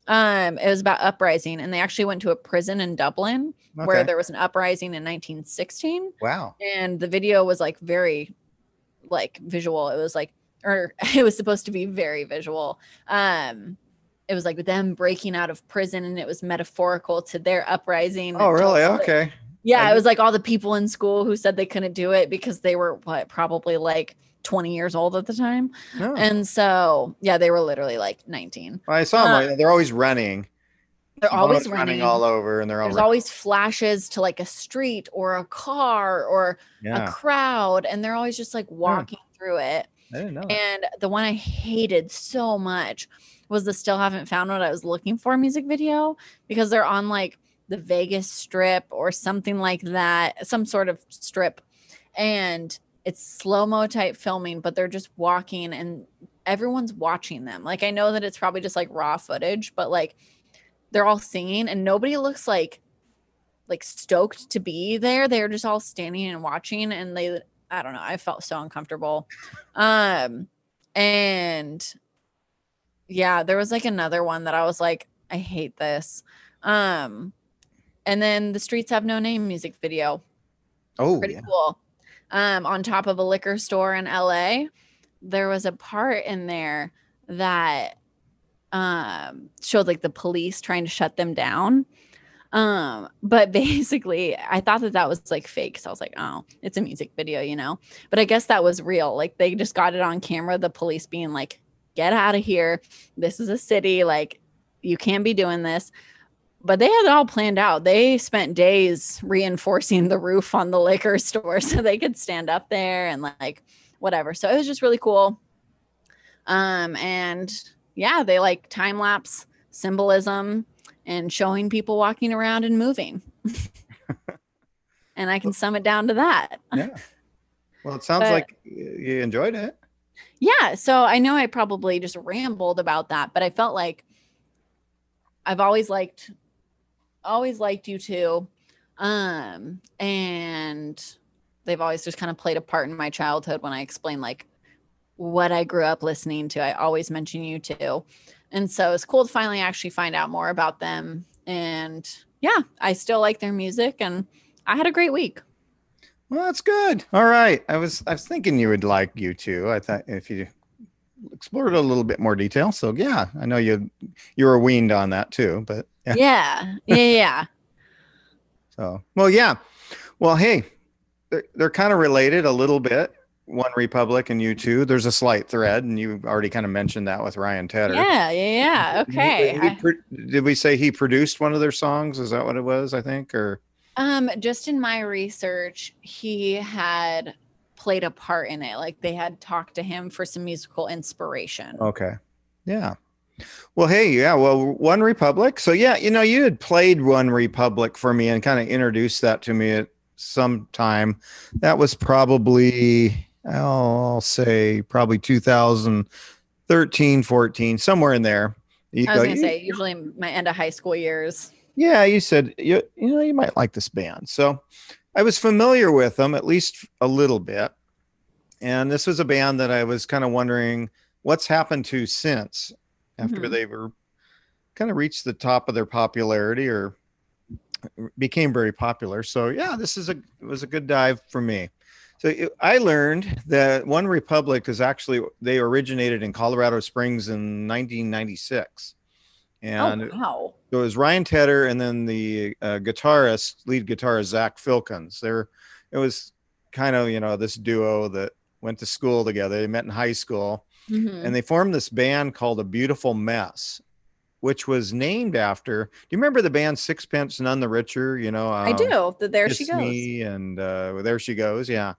um, it was about uprising, and they actually went to a prison in Dublin okay. where there was an uprising in 1916. Wow! And the video was like very, like visual. It was like, or it was supposed to be very visual. Um, it was like them breaking out of prison and it was metaphorical to their uprising. Oh, really? Okay. Yeah, it was like all the people in school who said they couldn't do it because they were what probably like 20 years old at the time. No. And so, yeah, they were literally like 19. I saw them. uh, like, they're always running. They're always Moto's running. all over, and they're There's running. always flashes to like a street or a car or yeah. a crowd, and they're always just like walking through it. I didn't know. that. And the one I hated so much was the Still Haven't Found What I Was Looking For music video because they're on like the Vegas strip or something like that, some sort of strip. And it's slow mo type filming, but they're just walking and everyone's watching them. Like, I know that it's probably just like raw footage, but like they're all singing and nobody looks like like stoked to be there. They're just all standing and watching and they I don't know. I felt so uncomfortable. Um and yeah, there was like another one that I was like I hate this. Um and then the streets have no name music video. oh, Pretty yeah. cool. Um on top of a liquor store in LA, there was a part in there that um showed like the police trying to shut them down um but basically i thought that that was like fake so i was like oh it's a music video you know but i guess that was real like they just got it on camera the police being like get out of here this is a city like you can't be doing this but they had it all planned out. They spent days reinforcing the roof on the liquor store so they could stand up there and like whatever. So it was just really cool. Um and yeah they like time lapse symbolism and showing people walking around and moving. And i can sum it down to that. Yeah. Well, it sounds But- like you enjoyed it. yeah so i know i probably just rambled about that but i felt like i've always liked always liked U2 um and they've always just kind of played a part in my childhood when i explain like what i grew up listening to i always mention U2 and so it's cool to finally actually find out more about them and yeah i still like their music and i had a great week Well, that's good. All right. I was I was thinking you would like U2. I thought if you explored a little bit more detail. So yeah, I know you you were weaned on that too. But yeah. yeah yeah yeah So well, yeah. Well, hey, they're, they're kind of related a little bit. One Republic and U2. There's a slight thread, and you already kind of mentioned that with Ryan Tedder. yeah yeah yeah He- okay he I- pro- did we say he produced one of their songs? Is that what it was? I think, or Um, just in my research, he had played a part in it. Like they had talked to him for some musical inspiration. Okay. Yeah. Well, hey, yeah. Well, One Republic. So, yeah, you know, you had played One Republic for me and kind of introduced that to me at some time. That was probably, I'll say, probably 2013, 14, somewhere in there. You I was gonna say usually my end of high school years. yeah, you said you you know you might like this band. So I was familiar with them at least a little bit. And this was a band that I was kind of wondering what's happened to since after Mhm. they were kind of reached the top of their popularity or became very popular. So yeah, this is a it was a good dive for me. So it- I learned that One Republic is actually they originated in Colorado Springs in 1996. And oh wow. so it was Ryan Tedder and then the uh, guitarist, lead guitarist Zach Filkins. There, it was kind of you know this duo that went to school together. They met in high school Mhm. and they formed this band called A Beautiful Mess, which was named after. Do you remember the band Sixpence None the Richer? You know, I um, do. Th- There she goes. Me and uh, there she goes. Yeah.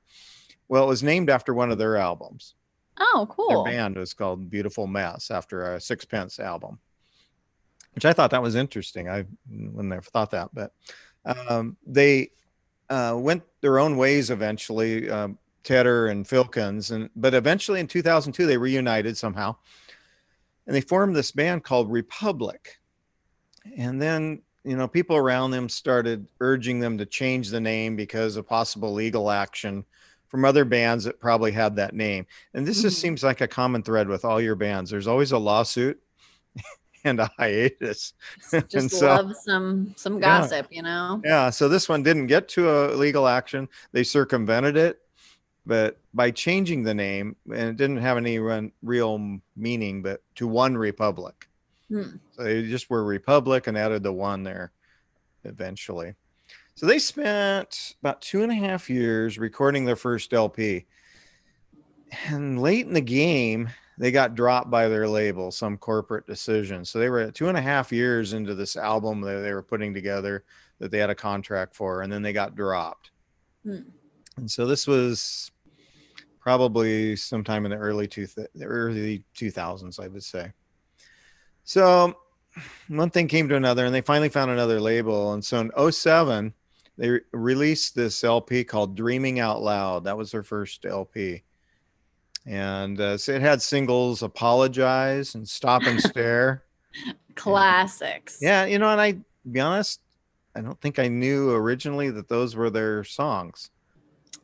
Well, it was named after one of their albums. Oh, cool. Their band was called Beautiful Mess after a Sixpence album, which I thought that was interesting. I wouldn't never thought that, but um, they uh, went their own ways eventually. Um, Tedder and Filkins, and but eventually in 2002 they reunited somehow, and they formed this band called Republic. And then you know people around them started urging them to change the name because of possible legal action from other bands that probably had that name. And this just Mhm. seems like a common thread with all your bands. There's always a lawsuit and a hiatus. Just so- love some some Yeah. gossip, you know. Yeah, so this one didn't get to a legal action. They circumvented it, but by changing the name, and it didn't have any run, real meaning, but to One Republic. Hmm. So they just were Republic and added the one there eventually. So they spent about two and a half years recording their first LP. And late in the game, they got dropped by their label, some corporate decision. So they were two and a half years into this album that they were putting together that they had a contract for, and then they got dropped. Hmm. And so this was probably sometime in the early two the early 2000s, I would say. So one thing came to another, and they finally found another label. And so in 07, they re- released this LP called Dreaming Out Loud. That was their first LP. And uh, so it had singles Apologize and Stop and Stare. Classics. Yeah, you know, and I be honest, I don't think I knew originally that those were their songs.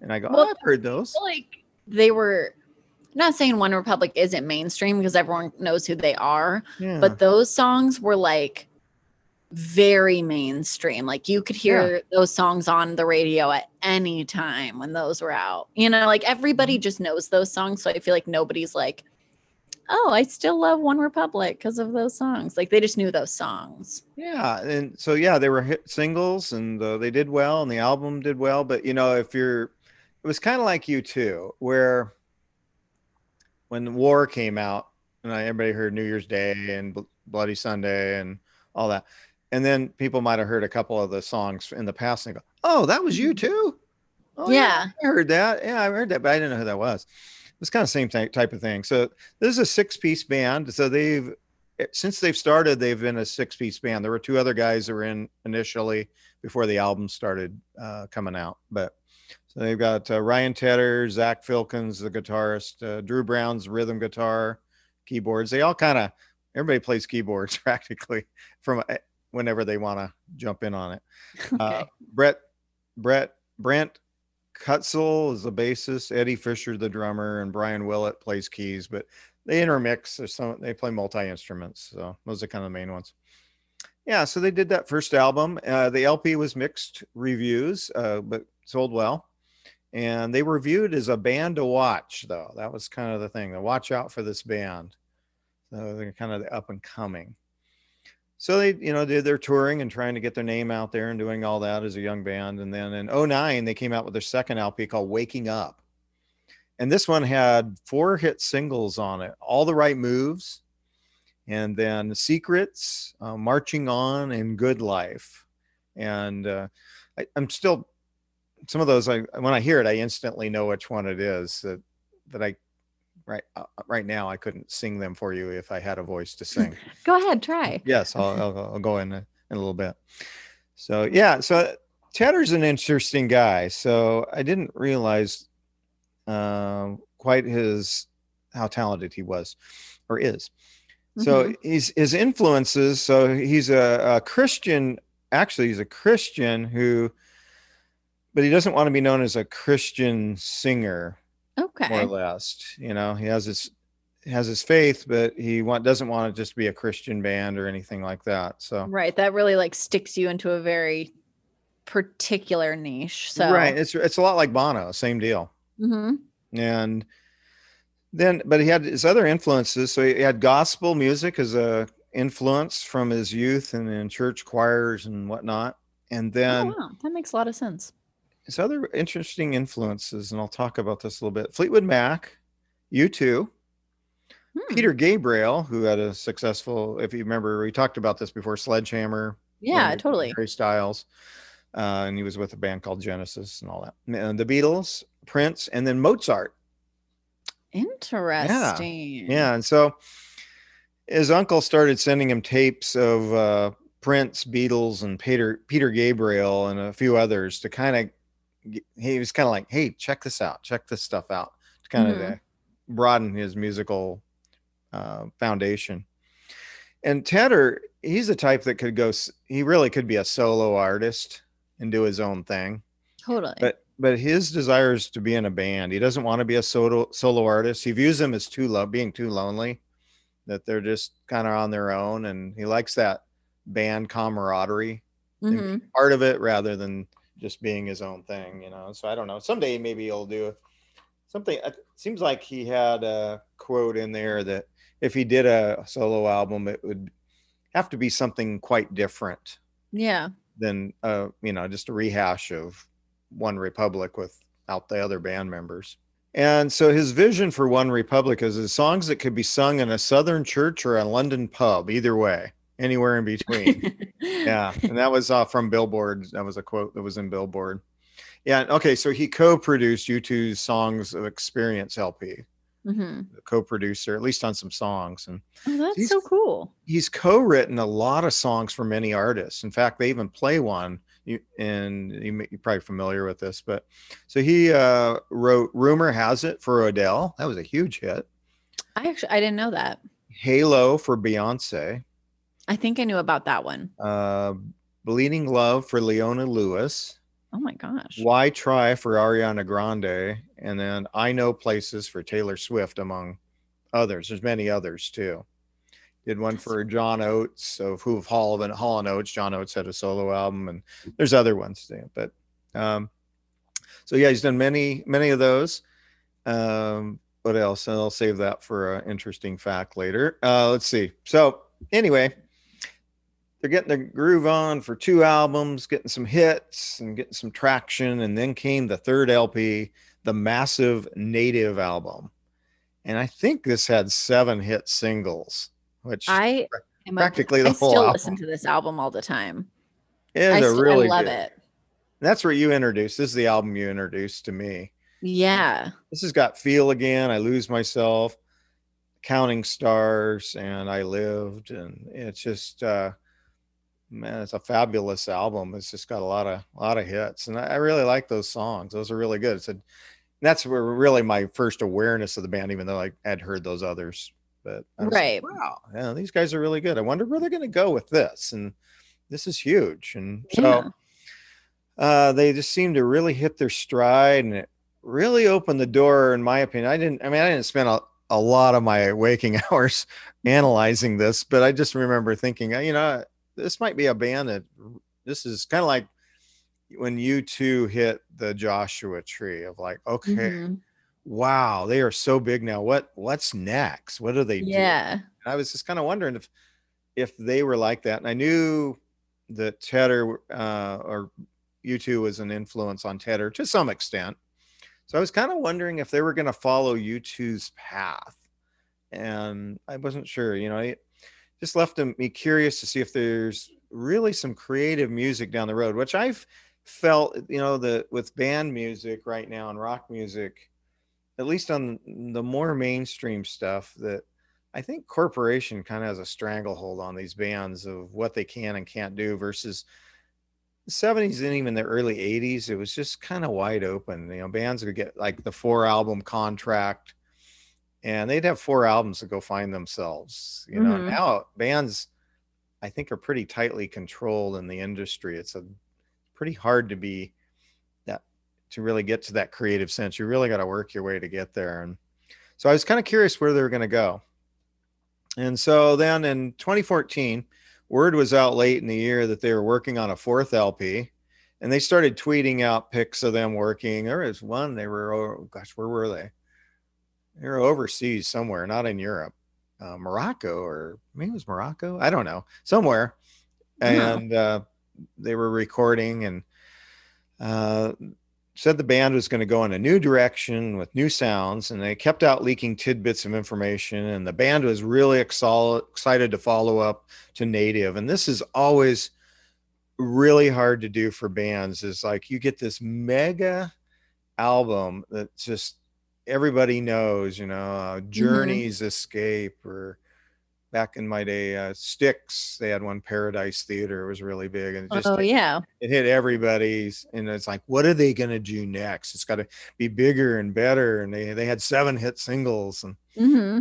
And I go, Well, oh, I've heard those. like they were I'm not saying One Republic isn't mainstream because everyone knows who they are, Yeah. but those songs were like very mainstream. Like you could hear those songs on the radio at any time when those were out. You know, like everybody just knows those songs. So I feel like nobody's like, oh, I still love One Republic because of those songs. Like they just knew those songs. Yeah, and so yeah, they were hit singles, and uh, they did well, and the album did well. But you know, if you're, it was kind of like U2, where when War came out, and everybody heard New Year's Day and Bloody Sunday and all that, and then people might have heard a couple of the songs in the past and go, "Oh, that was you too." Oh, Yeah. I heard that. Yeah, I heard that, but I didn't know who that was. It's kind of same ty- type of thing. So this is a six-piece band. So they've since they've started, they've been a six-piece band. There were two other guys that were in initially before the album started uh, coming out, but so they've got uh, Ryan Tedder, Zach Filkins, the guitarist, uh, Drew Brown's rhythm guitar, keyboards. They all kind of everybody plays keyboards practically from uh, whenever they want to jump in on it. Okay. Uh, Brett, Brett, Brent Kutzle is the bassist. Eddie Fisher, the drummer, and Brian Willett plays keys. But they intermix. There's some. They play multi instruments. So those are kind of the main ones. Yeah. So they did that first album. Uh, the LP was mixed reviews, uh, but sold well. And they were viewed as a band to watch, though. That was kind of the thing. To watch out for this band. So they're kind of the up and coming so they you know did their touring and trying to get their name out there and doing all that as a young band. And then in 09 they came out with their second lp called waking up. And this one had four hit singles on it all the right moves and then secrets uh, marching on and good life. And uh, I, i'm still some of those i when i hear it i instantly know which one it is that that i right uh, right now i couldn't sing them for you if i had a voice to sing. Go ahead, try. yes I'll, I'll, I'll go in a, in a little bit. So yeah so tedder's an interesting guy so i didn't realize um quite his how talented he was or is. So he's his influences so he's a, a christian actually he's a christian who but he doesn't want to be known as a christian singer more Okay. or less. You know, he has his has his faith, but he want, doesn't want to just be a Christian band or anything like that. So Right. That really like sticks you into a very particular niche. So right, it's it's a lot like Bono, same deal. Mhm. And then, but he had his other influences. So he had gospel music as a influence from his youth and in church choirs and whatnot. And then oh, wow. That makes a lot of sense. His other interesting influences, and I'll talk about this a little bit. Fleetwood Mac, U2. Hmm. Peter Gabriel, who had a successful, if you remember, we talked about this before, Sledgehammer. Yeah, totally. Harry Styles. Uh, and he was with a band called Genesis and all that. And the Beatles, Prince, and then Mozart. Interesting. Yeah. And so his uncle started sending him tapes of uh, Prince, Beatles, and Peter Peter Gabriel and a few others to kind of he was kind of like, hey, check this out, check this stuff out to kind of Mhm. broaden his musical uh, foundation. And Tedder, he's the type that could go. He really could be a solo artist and do his own thing Totally. but but his desire is to be in a band. He doesn't want to be a solo solo artist. He views them as too low, being too lonely, that they're just kind of on their own, and he likes that band camaraderie Mhm. part of it rather than just being his own thing. You know. So I don't know. Someday maybe he'll do something. It seems like he had a quote in there that if he did a solo album, it would have to be something quite different Yeah. than uh, you know, just a rehash of One Republic without the other band members. And so his vision for One Republic is the songs that could be sung in a southern church or a London pub, either way, anywhere in between. yeah, and that was uh, from Billboard. That was a quote that was in Billboard. Yeah, okay, so he co-produced U2's Songs of Experience LP, hmm the co-producer, at least on some songs, and Oh, that's so cool. he's co-written a lot of songs for many artists. In fact, they even play one. You, and you you're probably familiar with this, but so he uh, wrote "Rumor Has It" for Adele. That was a huge hit. I actually I didn't know that. "Halo" for Beyonce. I think I knew about that one. Uh, "Bleeding Love" for Leona Lewis. Oh my gosh. "Why Try" for Ariana Grande, and then "I Know Places" for Taylor Swift, among others. There's many others too. Did one for John Oates of Who of Hall and Hall and Oates. John Oates had a solo album, and there's other ones too. But um, so yeah, he's done many many of those. Um, what else? And I'll save that for an interesting fact later. Uh, let's see. So anyway, they're getting the groove on for two albums, getting some hits and getting some traction, and then came the third LP, the massive Native album, and I think this had seven hit singles, which I am a- practically the I whole still album. listen to this album all the time. is I, a st- really I love good- it. That's where you introduced. This is the album you introduced to me. Yeah. This has got feel again. I lose myself, counting stars, and I lived, and it's just uh, man, it's a fabulous album. It's just got a lot of a lot of hits, and I, I really like those songs. Those are really good. It's a, that's where really my first awareness of the band, even though I had heard those others. But was like, Right. wow, yeah, these guys are really good. I wonder where they're going to go with this, and this is huge. And so Yeah. uh, they just seem to really hit their stride and it really opened the door in my opinion i didn't i mean i didn't spend a, a lot of my waking hours analyzing this but i just remember thinking you know this might be a band that this is kind of like when U2 hit the joshua tree of like okay Mhm. wow they are so big now what what's next what do they do Yeah. I was just kind of wondering if if they were like that. And I knew that Tedder uh, or U2 was an influence on Tedder to some extent. So I was kind of wondering if they were going to follow U2's path. And I wasn't sure, you know, it just left me curious to see if there's really some creative music down the road, which I've felt, you know, the with band music right now and rock music, at least on the more mainstream stuff that I think corporation kind of has a stranglehold on these bands of what they can and can't do versus the 70s and even the early 80s. It was just kind of wide open. You know, bands would get like the four album contract and they'd have four albums to go find themselves. You know, Mhm. now bands I think are pretty tightly controlled in the industry. It's a pretty hard to be that to really get to that creative sense. You really got to work your way to get there. And so I was kind of curious where they were going to go. And so then in 2014, word was out late in the year that they were working on a fourth LP. And they started tweeting out pics of them working. There was one, they were, oh gosh, where were they? They were overseas somewhere, not in Europe, uh, Morocco, or maybe it was Morocco. I don't know, somewhere. And uh, they were recording and uh, said the band was going to go in a new direction with new sounds and they kept out leaking tidbits of information and the band was really exol- excited to follow up to native and this is always really hard to do for bands is like you get this mega album that just everybody knows you know uh, journeys escape or back in my day uh, Styx they had one paradise theater it was really big and it just oh yeah. it hit everybody's and it's like what are they going to do next? It's got to be bigger and better and they, they had seven hit singles and hmm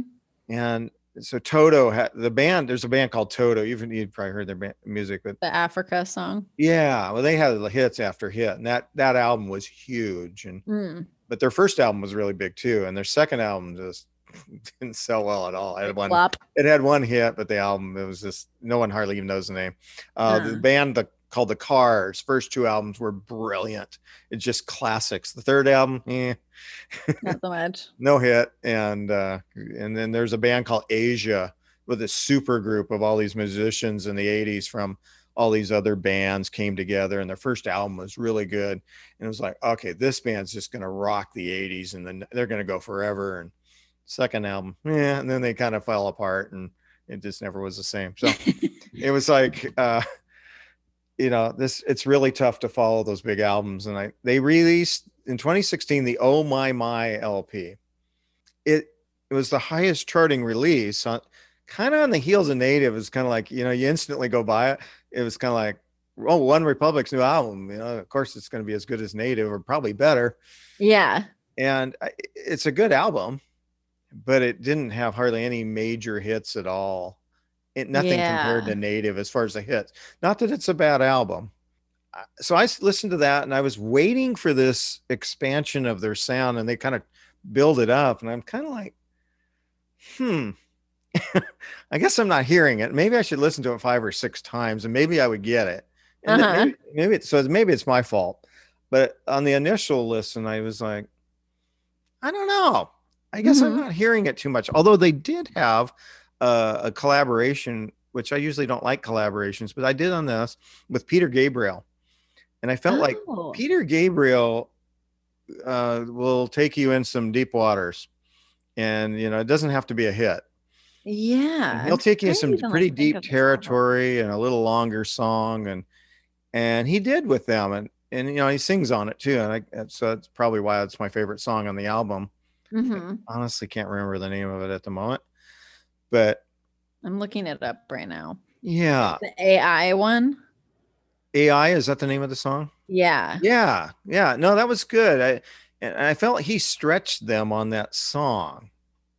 and so toto had the band there's a band called toto you've, you've probably heard their band, music but The Africa song. yeah well they had hits after hit and that that album was huge and Mm. but their first album was really big too and their second album just didn't sell well at all. I had one Flop. it had one hit, but the album it was just no one hardly even knows the name. Uh, The band the, called the Cars first two albums were brilliant. It's just classics. The third album, eh, Not so much. no hit, and uh, and then there's a band called Asia with a super group of all these musicians in the 80s from all these other bands came together and their first album was really good and it was like okay this band's just going to rock the 80s and then they're going to go forever and second album yeah and then they kind of fell apart and it just never was the same so it was like uh you know this it's really tough to follow those big albums and i they released in 2016 the oh my my lp it it was the highest charting release on kind of on the heels of native it's kind of like you know you instantly go buy it. It was kind of like oh one republic's new album you know of course it's going to be as good as native or probably better. Yeah. And it's a good album but it didn't have hardly any major hits at all it, nothing yeah. compared to native as far as the hits not that it's a bad album so i listened to that and i was waiting for this expansion of their sound and they kind of build it up and i'm kind of like hmm I guess I'm not hearing it. Maybe I should listen to it five or six times and maybe I would get it. And uh-huh. maybe, maybe it's, so maybe it's my fault. But on the initial listen, I was like, I don't know. I guess mm-hmm. I'm not hearing it too much. Although they did have uh, a collaboration, which I usually don't like collaborations, but I did on this with Peter Gabriel. And I felt oh. like Peter Gabriel uh, will take you in some deep waters. And, you know, it doesn't have to be a hit yeah. And he'll take you some pretty deep territory and a little longer song and and he did with them and and you know he sings on it too and I so that's probably why it's my favorite song on the album. Mm-hmm. honestly can't remember the name of it at the moment. But I'm looking it up right now. Yeah. The AI one. AI is that the name of the song? Yeah. Yeah. Yeah. No, that was good. I and I felt he stretched them on that song.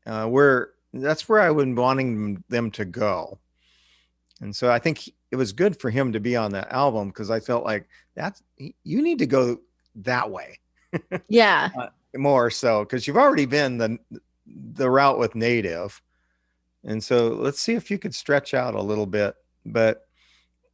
Uh, where that's where I was wanting them to go. And so I think it was good for him to be on that album because I felt like that's you need to go that way. Yeah. uh, more so because you've already been the the route with native. And so let's see if you could stretch out a little bit. But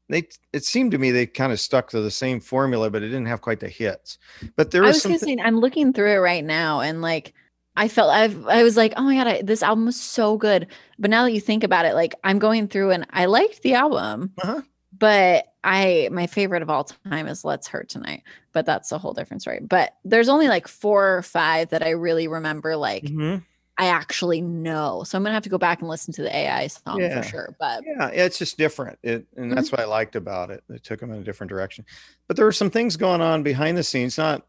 they it seemed to me they kind of stuck to the same formula, but it didn't have quite the hits. But there was, I was something- I'm looking through it right now and like I felt I've I was like, oh my god, I, this album was so good. But now that you think about it, like I'm going through and I liked the album, uh-huh. but I my favorite of all time is Let's Hurt Tonight. But that's a whole different story. But there's only like four or five that I really remember. Like mm-hmm. I actually know, so I'm gonna have to go back and listen to the AI song yeah. for sure. But yeah, it's just different, it, and that's mm-hmm. what I liked about it. It took them in a different direction. But there were some things going on behind the scenes, not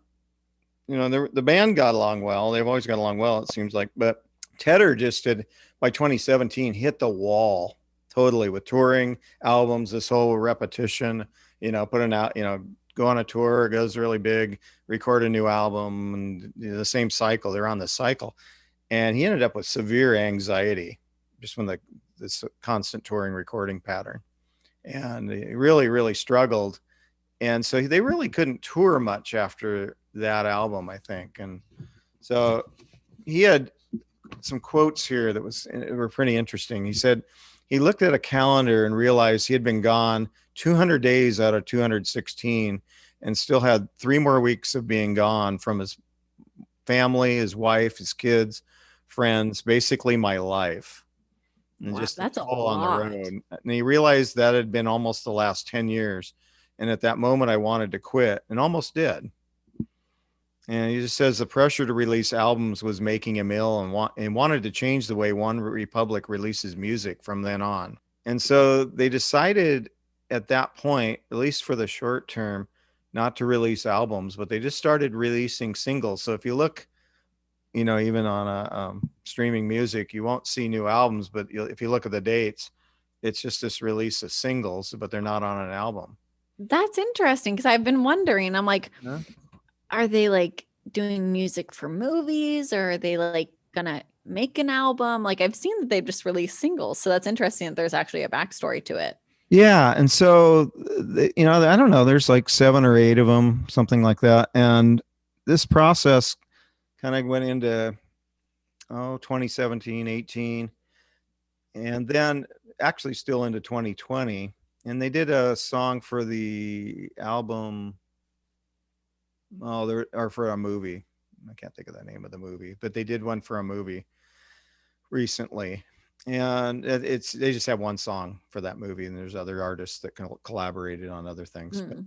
you know, the, the band got along well. They've always got along well, it seems like. But Tedder just did by 2017 hit the wall totally with touring albums, this whole repetition, you know, putting out, you know, go on a tour, goes really big, record a new album, and the same cycle. They're on the cycle. And he ended up with severe anxiety just from the this constant touring recording pattern. And he really, really struggled. And so they really couldn't tour much after that album, I think. And so he had some quotes here that was eh, were pretty interesting. He said he looked at a calendar and realized he had been gone 200 days out of 216 and still had three more weeks of being gone from his family, his wife, his kids, friends, basically my life. And wow, just that's all on the road. And he realized that had been almost the last 10 years. And at that moment, I wanted to quit and almost did. And he just says the pressure to release albums was making him ill and want and wanted to change the way One Republic releases music from then on. And so they decided at that point, at least for the short term, not to release albums, but they just started releasing singles. So if you look, you know, even on a um, streaming music, you won't see new albums, but if you look at the dates, it's just this release of singles, but they're not on an album. That's interesting because I've been wondering. I'm like, yeah are they like doing music for movies or are they like gonna make an album? Like I've seen that they've just released singles, so that's interesting that there's actually a backstory to it. Yeah, and so you know, I don't know, there's like seven or eight of them, something like that, and this process kind of went into oh 2017, 18, and then actually still into 2020, and they did a song for the album Oh, there are for a movie. I can't think of the name of the movie, but they did one for a movie recently. and it's they just have one song for that movie, and there's other artists that can collaborated on other things. But, Hmm.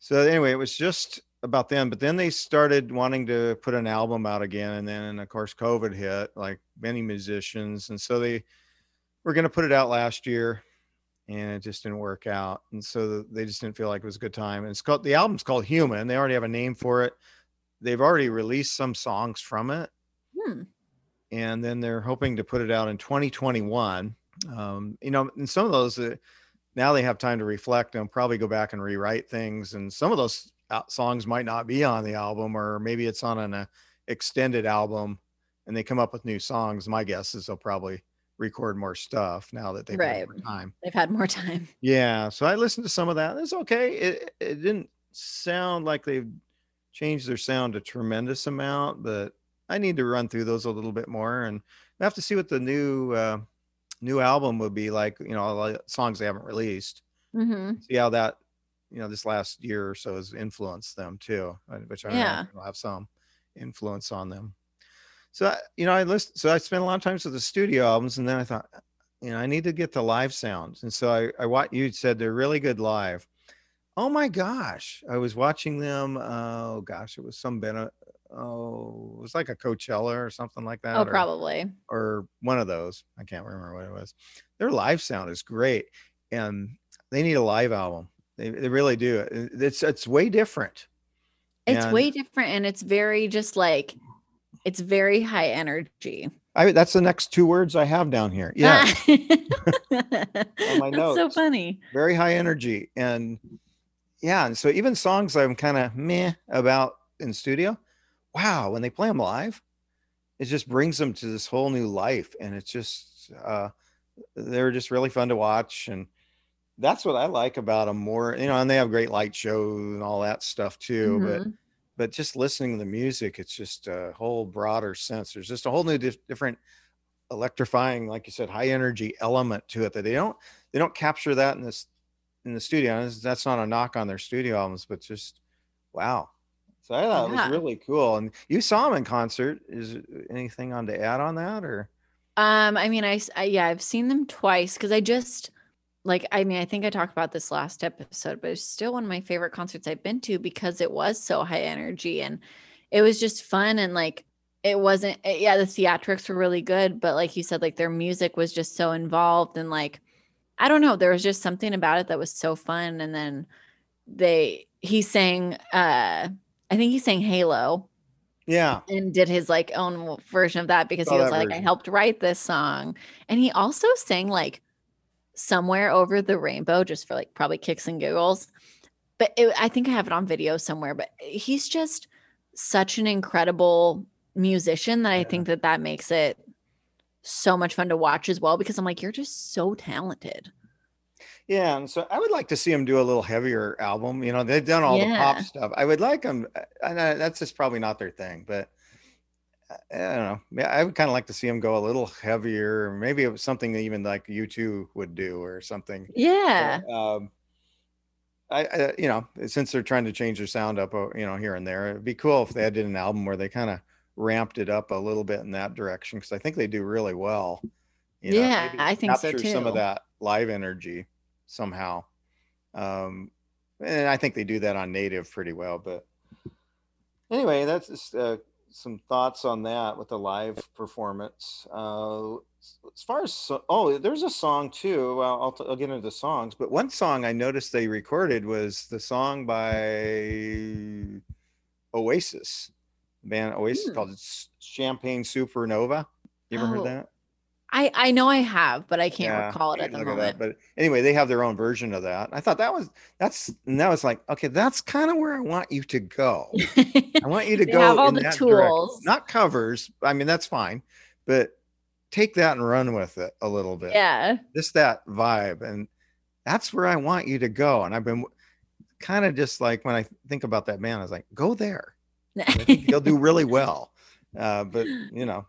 so anyway, it was just about them. But then they started wanting to put an album out again, and then of course COVID hit, like many musicians, and so they were going to put it out last year, and it just didn't work out, and so they just didn't feel like it was a good time. And it's called the album's called Human. They already have a name for it. They've already released some songs from it Hmm. and then they're hoping to put it out in 2021. Um, you know, and some of those uh, now they have time to reflect and probably go back and rewrite things. And some of those songs might not be on the album, or maybe it's on an uh, extended album, and they come up with new songs. My guess is they'll probably record more stuff now that they've had more time. They've had more time. Yeah, so I listened to some of that. It's okay. It it didn't sound like they've changed their sound a tremendous amount, but I need to run through those a little bit more, and I have to see what the new uh, new album would be like. You know, songs they haven't released. hmm See how that you know this last year or so has influenced them too, uh, which I Yeah. will have some influence on them. So I- you know, I listened. So I spent a lot of times with the studio albums, and then I thought, you know, I need to get the live sounds, and so I I what you said they're really good live. Oh my gosh, I was watching them. Oh gosh, it was some Bennett. Oh, it was like a Coachella or something like that. Oh, or- probably. or one of those. I can't remember what it was. Their live sound is great, and they need a live album. They, they really do. It's it's way different. It's And- way different and it's very just like it's very high energy. I that's the next two words I have down here. Yeah, On my so notes. funny. very high energy, and yeah, and so even songs I'm kind of meh about in studio. Wow, when they play them live, it just brings them to this whole new life, and it's just uh, they're just really fun to watch, and that's what I like about them more. You know, and they have great light shows and all that stuff too. But Mhm. but just listening to the music, it's just a whole broader sense. There's just a whole new dif- different electrifying, like you said, high energy element to it that they don't they don't capture that in this in the studio. And That's not a knock on their studio albums, but just wow. So I thought it was really cool. And you saw them in concert. Is anything on to add on that or? Um, I mean, I yeah, I've seen them twice because I just like, I mean, I think I talked about this last episode, but it's still one of my favorite concerts I've been to because it was so high energy and it was just fun and like it wasn't, eh, yeah, the theatrics were really good, but like you said, like their music was just so involved and like, I don't know, there was just something about it that was so fun. And then they, he sang, uh, I think he sang Halo Yeah. and did his like own version of that because Saw he was like, I helped write this song. And he also sang like somewhere over the rainbow just for like probably kicks and giggles. But it, I think I have it on video somewhere. But he's just such an incredible musician that I Yeah. think that that makes it so much fun to watch as well because I'm like, you're just so talented. Yeah, and so I would like to see them do a little heavier album. You know, they've done all the pop stuff. I would like them, and I, that's just probably not their thing. But uh, I don't know. Yeah, I would kind of like to see them go a little heavier. Maybe it was something that even like U2 would do or something. Yeah. Um, I, I, you know, since they're trying to change their sound up, uh, you know, here and there, it'd be cool if they had did an album where they kind of ramped it up a little bit in that direction because I think they do really well. you know, Yeah, I think so capture Some of that live energy somehow, um, and I think they do that on native pretty well. But anyway, that's just uh, some thoughts on that with the live performance. Uh, as far as so- oh, there's a song too. Well, I'll, t- I'll get into the songs, but one song I noticed they recorded was the song by Oasis, band Oasis Hmm. called Champagne Supernova. You ever Oh, heard that? I, I know I have, but I can't Yeah, recall it at the moment. But anyway, they have their own version of that. I thought that was that's and that was like okay, that's kind of where I want you to go. I want you to go have all in the that direction. tools. not covers. I mean, that's fine, but take that and run with it a little bit. yeah. just that vibe, and that's where I want you to go. And I've been kind of just like when I think about that man, I was like, go there. You'll do really well. Uh, but you know, that-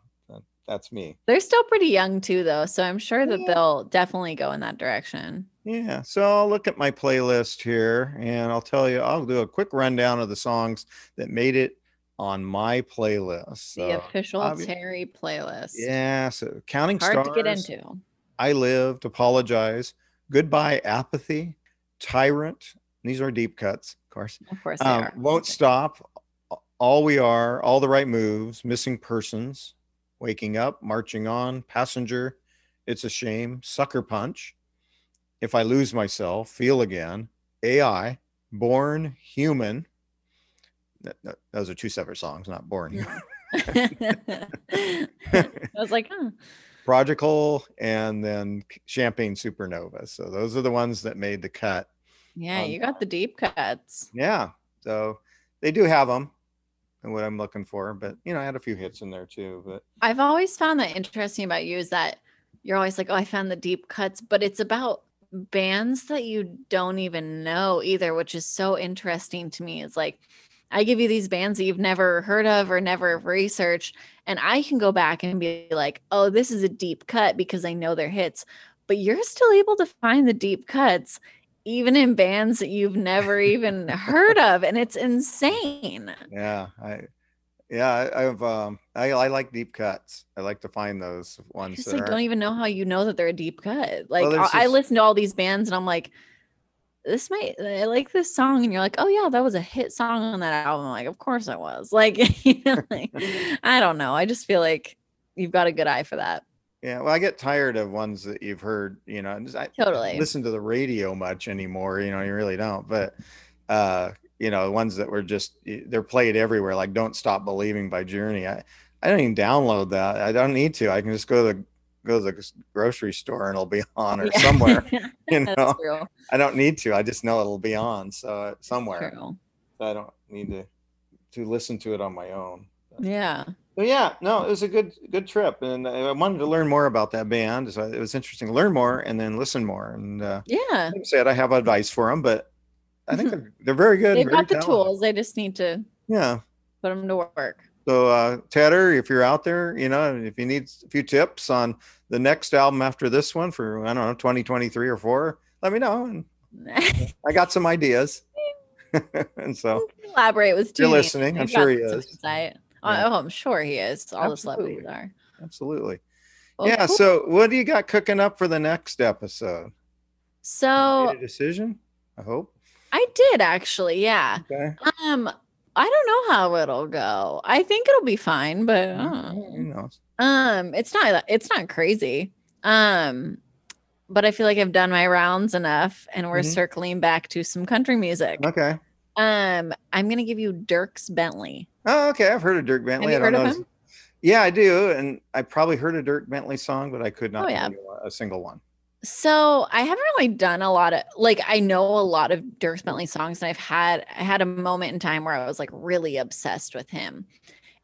that's me. They're still pretty young too, though, so I'm sure that Yeah. they'll definitely go in that direction. Yeah. So I'll look at my playlist here and I'll tell you, I'll do a quick rundown of the songs that made it on my playlist. The So, official obvi- Terry playlist. yeah, so counting Hard stars. to get into. I lived, apologize, goodbye, apathy, tyrant. These are deep cuts, of course. Of course they Um, are. won't stop. All we are, all the right moves, missing persons, waking up, marching on, passenger. It's a shame. Sucker punch. If I lose myself, feel again. AI, born human. Th- th- Those are two separate songs, not born human. I was like, huh. Prodigal and then Champagne Supernova. So those are the ones that made the cut. Yeah, Um, you got the deep cuts. Yeah. So they do have them what I'm looking for. But, you know, I had a few hits in there too. But I've always found that interesting about you is that you're always like, oh, I found the deep cuts, but it's about bands that you don't even know either, which is so interesting to me. It's like, I give you these bands that you've never heard of or never researched, and I can go back and be like, oh, this is a deep cut because I know their hits. But you're still able to find the deep cuts even in bands that you've never even heard of. And it's insane. yeah, I, yeah, I, I've, um, I, I like deep cuts. I like to find those I ones just that like don't even know how you know that they're a deep cut. Like there's I, I listen to all these bands and I'm like, this might I like this song, and you're like, oh yeah, that was a hit song on that album. I'm like, of course I was. Like, you know, like I don't know. I just feel like you've got a good eye for that. Yeah. Well, I get tired of ones that you've heard, you know, I Totally. listen to the radio much anymore. You know, you really don't, but, uh, you know, ones that were just, they're played everywhere. Like don't stop believing by journey. I, I don't even download that. I don't need to. I can just go to the, go to the grocery store and it'll be on or Yeah. somewhere, you know, That's true. I don't need to. I just know it'll be on. So uh, somewhere. So I don't need to to listen to it on my own. Yeah. So yeah, no, it was a good good trip, and I wanted to learn more about that band. So it was interesting to learn more and then listen more. And uh, Yeah. like I said, I have advice for them, but I think they're, they're very good. They've very got the talented. tools. They just need to Yeah. put them to work. So uh, Tedder, if you're out there, you know, if you need a few tips on the next album after this one for I don't know 2023 or four, let me know. And I got some ideas. and so Elaborate with You're listening. I'm sure he is. insight. Yeah. Oh, I'm sure he is. All the Absolutely. celebrities are. absolutely. Well, yeah. cool. So what do you got cooking up for the next episode? so Made a decision? I hope. I did actually, yeah. Okay. Um, I don't know how it'll go. I think it'll be fine, but uh, Who knows? um, it's not it's not crazy. Um, but I feel like I've done my rounds enough, and we're Mhm. circling back to some country music. Okay. Um, I'm gonna give you Dierks Bentley. Oh, okay. I've heard of Dirk Bentley. you I don't heard of know. his- him? Yeah, I do, and I probably heard a Dirk Bentley song, but I could not Oh, yeah. a single one. So I haven't really done a lot of like I know a lot of Dirk Bentley songs, and I've had I had a moment in time where I was like really obsessed with him,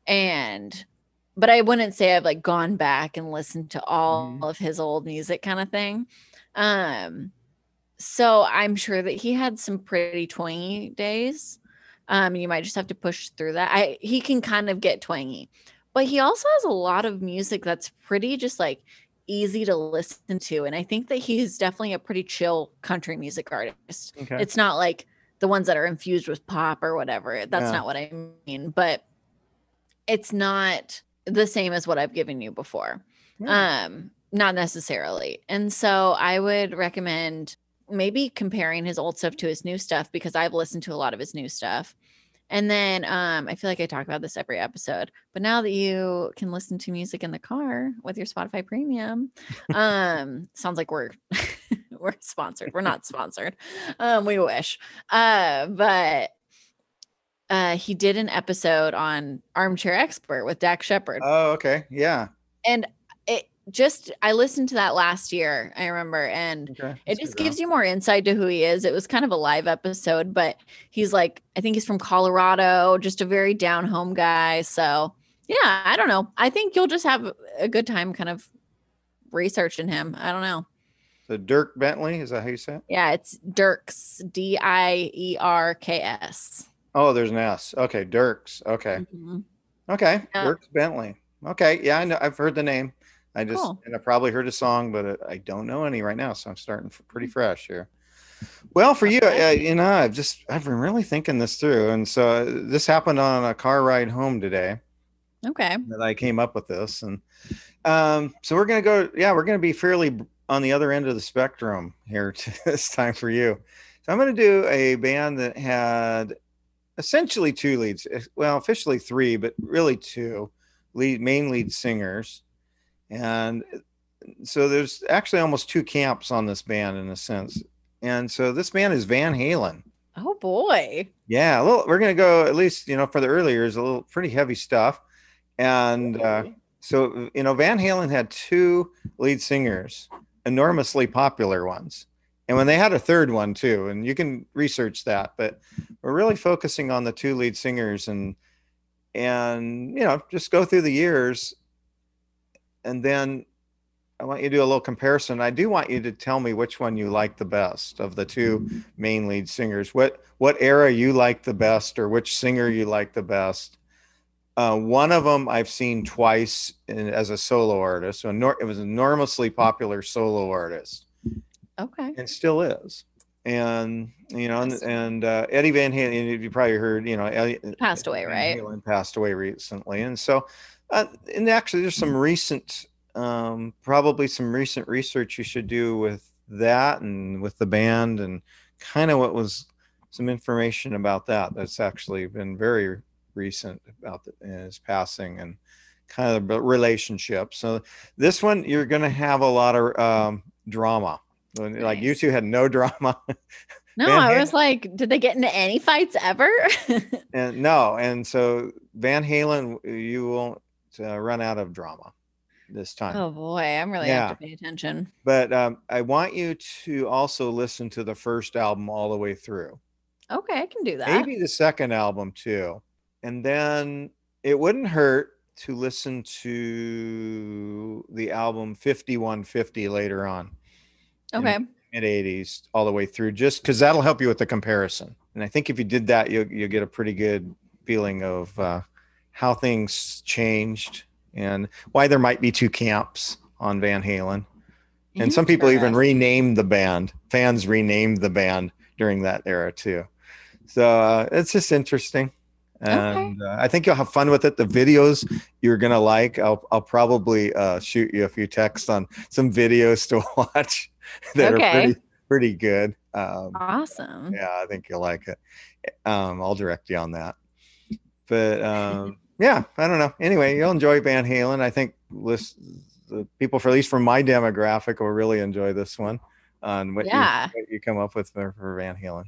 and but I wouldn't say I've like gone back and listened to all Mhm. of his old music kind of thing. Um, so I'm sure that he had some pretty twangy days. Um, you might just have to push through that. I he can kind of get twangy, but he also has a lot of music that's pretty just like easy to listen to. And I think that he's definitely a pretty chill country music artist. Okay. It's not like the ones that are infused with pop or whatever. That's Yeah. not what I mean, but it's not the same as what I've given you before. Yeah. Um, not necessarily. And so I would recommend maybe comparing his old stuff to his new stuff because I've listened to a lot of his new stuff. And then um, I feel like I talk about this every episode, but now that you can listen to music in the car with your Spotify premium, um, sounds like we're we're sponsored. We're not sponsored. Um, we wish. Uh, but uh, he did an episode on Armchair Expert with Dax Shepard oh, okay. Yeah. and just i listened to that last year i remember and Okay. it just gives you more insight to who he is it was kind of a live episode but he's like i think he's from colorado just a very down home guy so yeah i don't know i think you'll just have a good time kind of researching him i don't know So Dirk Bentley, is that how you say it? yeah it's Dierks D I E R K S. Oh, there's an S. Okay, Dierks. Okay. Mhm. Okay. Yeah. Dierks Bentley. Okay. Yeah, I know. I've heard the name. I just Cool. and I probably heard a song, but uh, I don't know any right now, so I'm starting pretty fresh here. Well, for you, uh, you know, I've just I've been really thinking this through, and so uh, this happened on a car ride home today Okay. that I came up with this, and um, so we're gonna go. Yeah, we're gonna be fairly on the other end of the spectrum here to this time for you. So I'm gonna do a band that had essentially two leads. eh, Well, officially three, but really two lead main lead singers, and so there's actually almost two camps on this band in a sense. And so this band is Van Halen. Oh boy. Yeah, a little, we're gonna go at least you know for the early years a little pretty heavy stuff, and uh, so you know Van Halen had two lead singers, enormously popular ones, and when they had a third one too, and you can research that, but we're really focusing on the two lead singers and and you know just go through the years, and then I want you to do a little comparison. I do want you to tell me which one you like the best of the two main lead singers. What what era you like the best, or which singer you like the best. Uh, one of them I've seen twice in, as a solo artist. So it was an enormously popular solo artist, Okay. and still is. And you know, and, and uh, Eddie Van Halen. You probably heard. You know, Eddie, Passed away, Van right? Halen passed away recently, and so, uh, and actually, there's some recent, um, probably some recent research you should do with that and with the band, and kind of what was some information about that. That's actually been very recent about the, his passing and kind of the relationship. So this one, you're going to have a lot of um, drama. Like U2 had no drama. No, Van I Halen- was like, did they get into any fights ever? and no and so van halen you won't uh, run out of drama this time oh boy, I'm really Yeah. have to pay attention. but um, i want you to also listen to the first album all the way through Okay, I can do that. maybe the second album too and then it wouldn't hurt to listen to the album 5150 later on Okay. mid 80s all the way through just because that'll help you with the comparison and i think if you did that you'll, you'll get a pretty good feeling of uh, how things changed and why there might be two camps on van halen. And some people even renamed the band. Fans renamed the band during that era too. So uh, it's just interesting. And uh, i think you'll have fun with it. The videos you're gonna like i'll, I'll probably uh, shoot you a few texts on some videos to watch. That Okay. are pretty pretty good. Um, Awesome. yeah i think you'll like it. Um, i'll direct you on that. But um, yeah i don't know anyway you'll enjoy van halen i think list the people for at least from my demographic will really enjoy this one on what, Yeah. you, what you come up with for, for van halen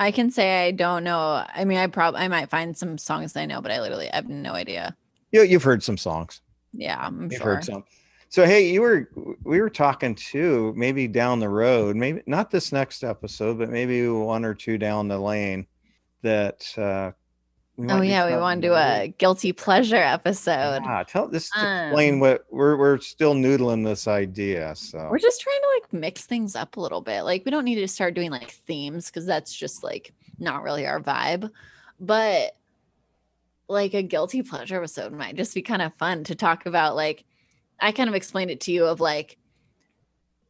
I can say I don't know. I mean, I probably I might find some songs I know, but I literally have no idea. you, you've heard some songs Yeah, I'm sure you've sure. heard some so hey you were we were talking too maybe down the road maybe not this next episode but maybe one or two down the lane that uh Oh yeah, we want to do a guilty pleasure episode. Ah, tell this to explain Um, what we're we're still noodling this idea. So We're just trying to like mix things up a little bit. Like we don't need to start doing like themes because that's just like not really our vibe. But like a guilty pleasure episode might just be kind of fun to talk about. Like I kind of explained it to you of like,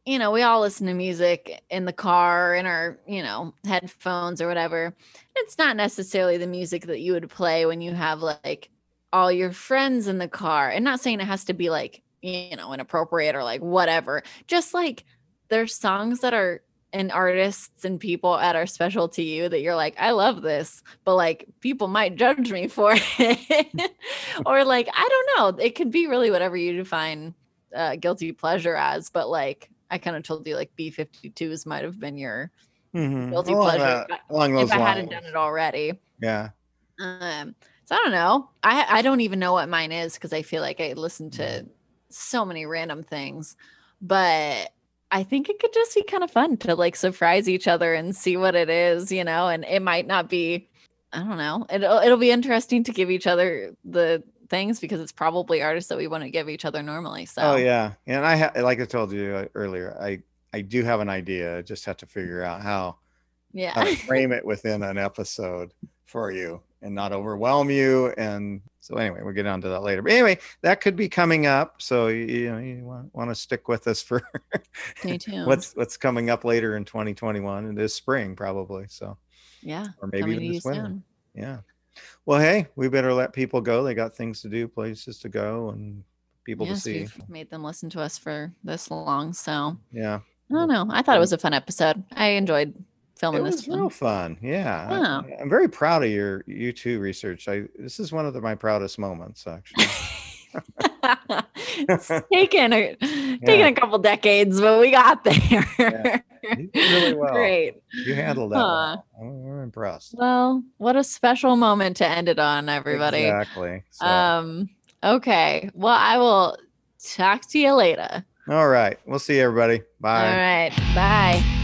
you know, we all listen to music in the car in our, you know, headphones or whatever. It's not necessarily the music that you would play when you have like all your friends in the car. And not saying it has to be like, you know, inappropriate or like whatever. Just like there's songs that are and artists and people that are special to you that you're like, I love this, but like people might judge me for it. or like, I don't know. It could be really whatever you define uh, guilty pleasure as, but like I kind of told you like B 52s might have been your Mhm. guilty Along pleasure that- along those if I hadn't done it already. Yeah. Um, so I don't know. I I don't even know what mine is because I feel like I listen to so many random things, but I think it could just be kind of fun to like surprise each other and see what it is, you know. And it might not be, I don't know. It'll it'll be interesting to give each other the things because it's probably artists that we want to give each other normally. So Oh yeah. And I ha- like I told you uh, earlier, I I do have an idea. I just have to figure out how yeah. how to frame it within an episode for you and not overwhelm you. And so anyway, we'll get on to that later. But anyway, that could be coming up. So you, you know, you want, want to stick with us for what's what's coming up later in 2021 and this spring probably. So yeah, or maybe even this winter. soon. Yeah. Well, hey, we better let people go. They got things to do, places to go, and people Yes, to see. we've made them listen to us for this long. So Yeah. I don't know. I thought it was a fun episode. I enjoyed filming It was this real one. fun. Yeah. I, I'm very proud of your U2 research. I this is one of the, my proudest moments actually. it's taken a taken a couple decades, but we got there. You did really well. Great. You handled that. Huh. well. We're impressed. Well, what a special moment to end it on, everybody. Exactly. So, Um, okay. Well, I will talk to you later. all right. We'll see you everybody. Bye. All right. Bye.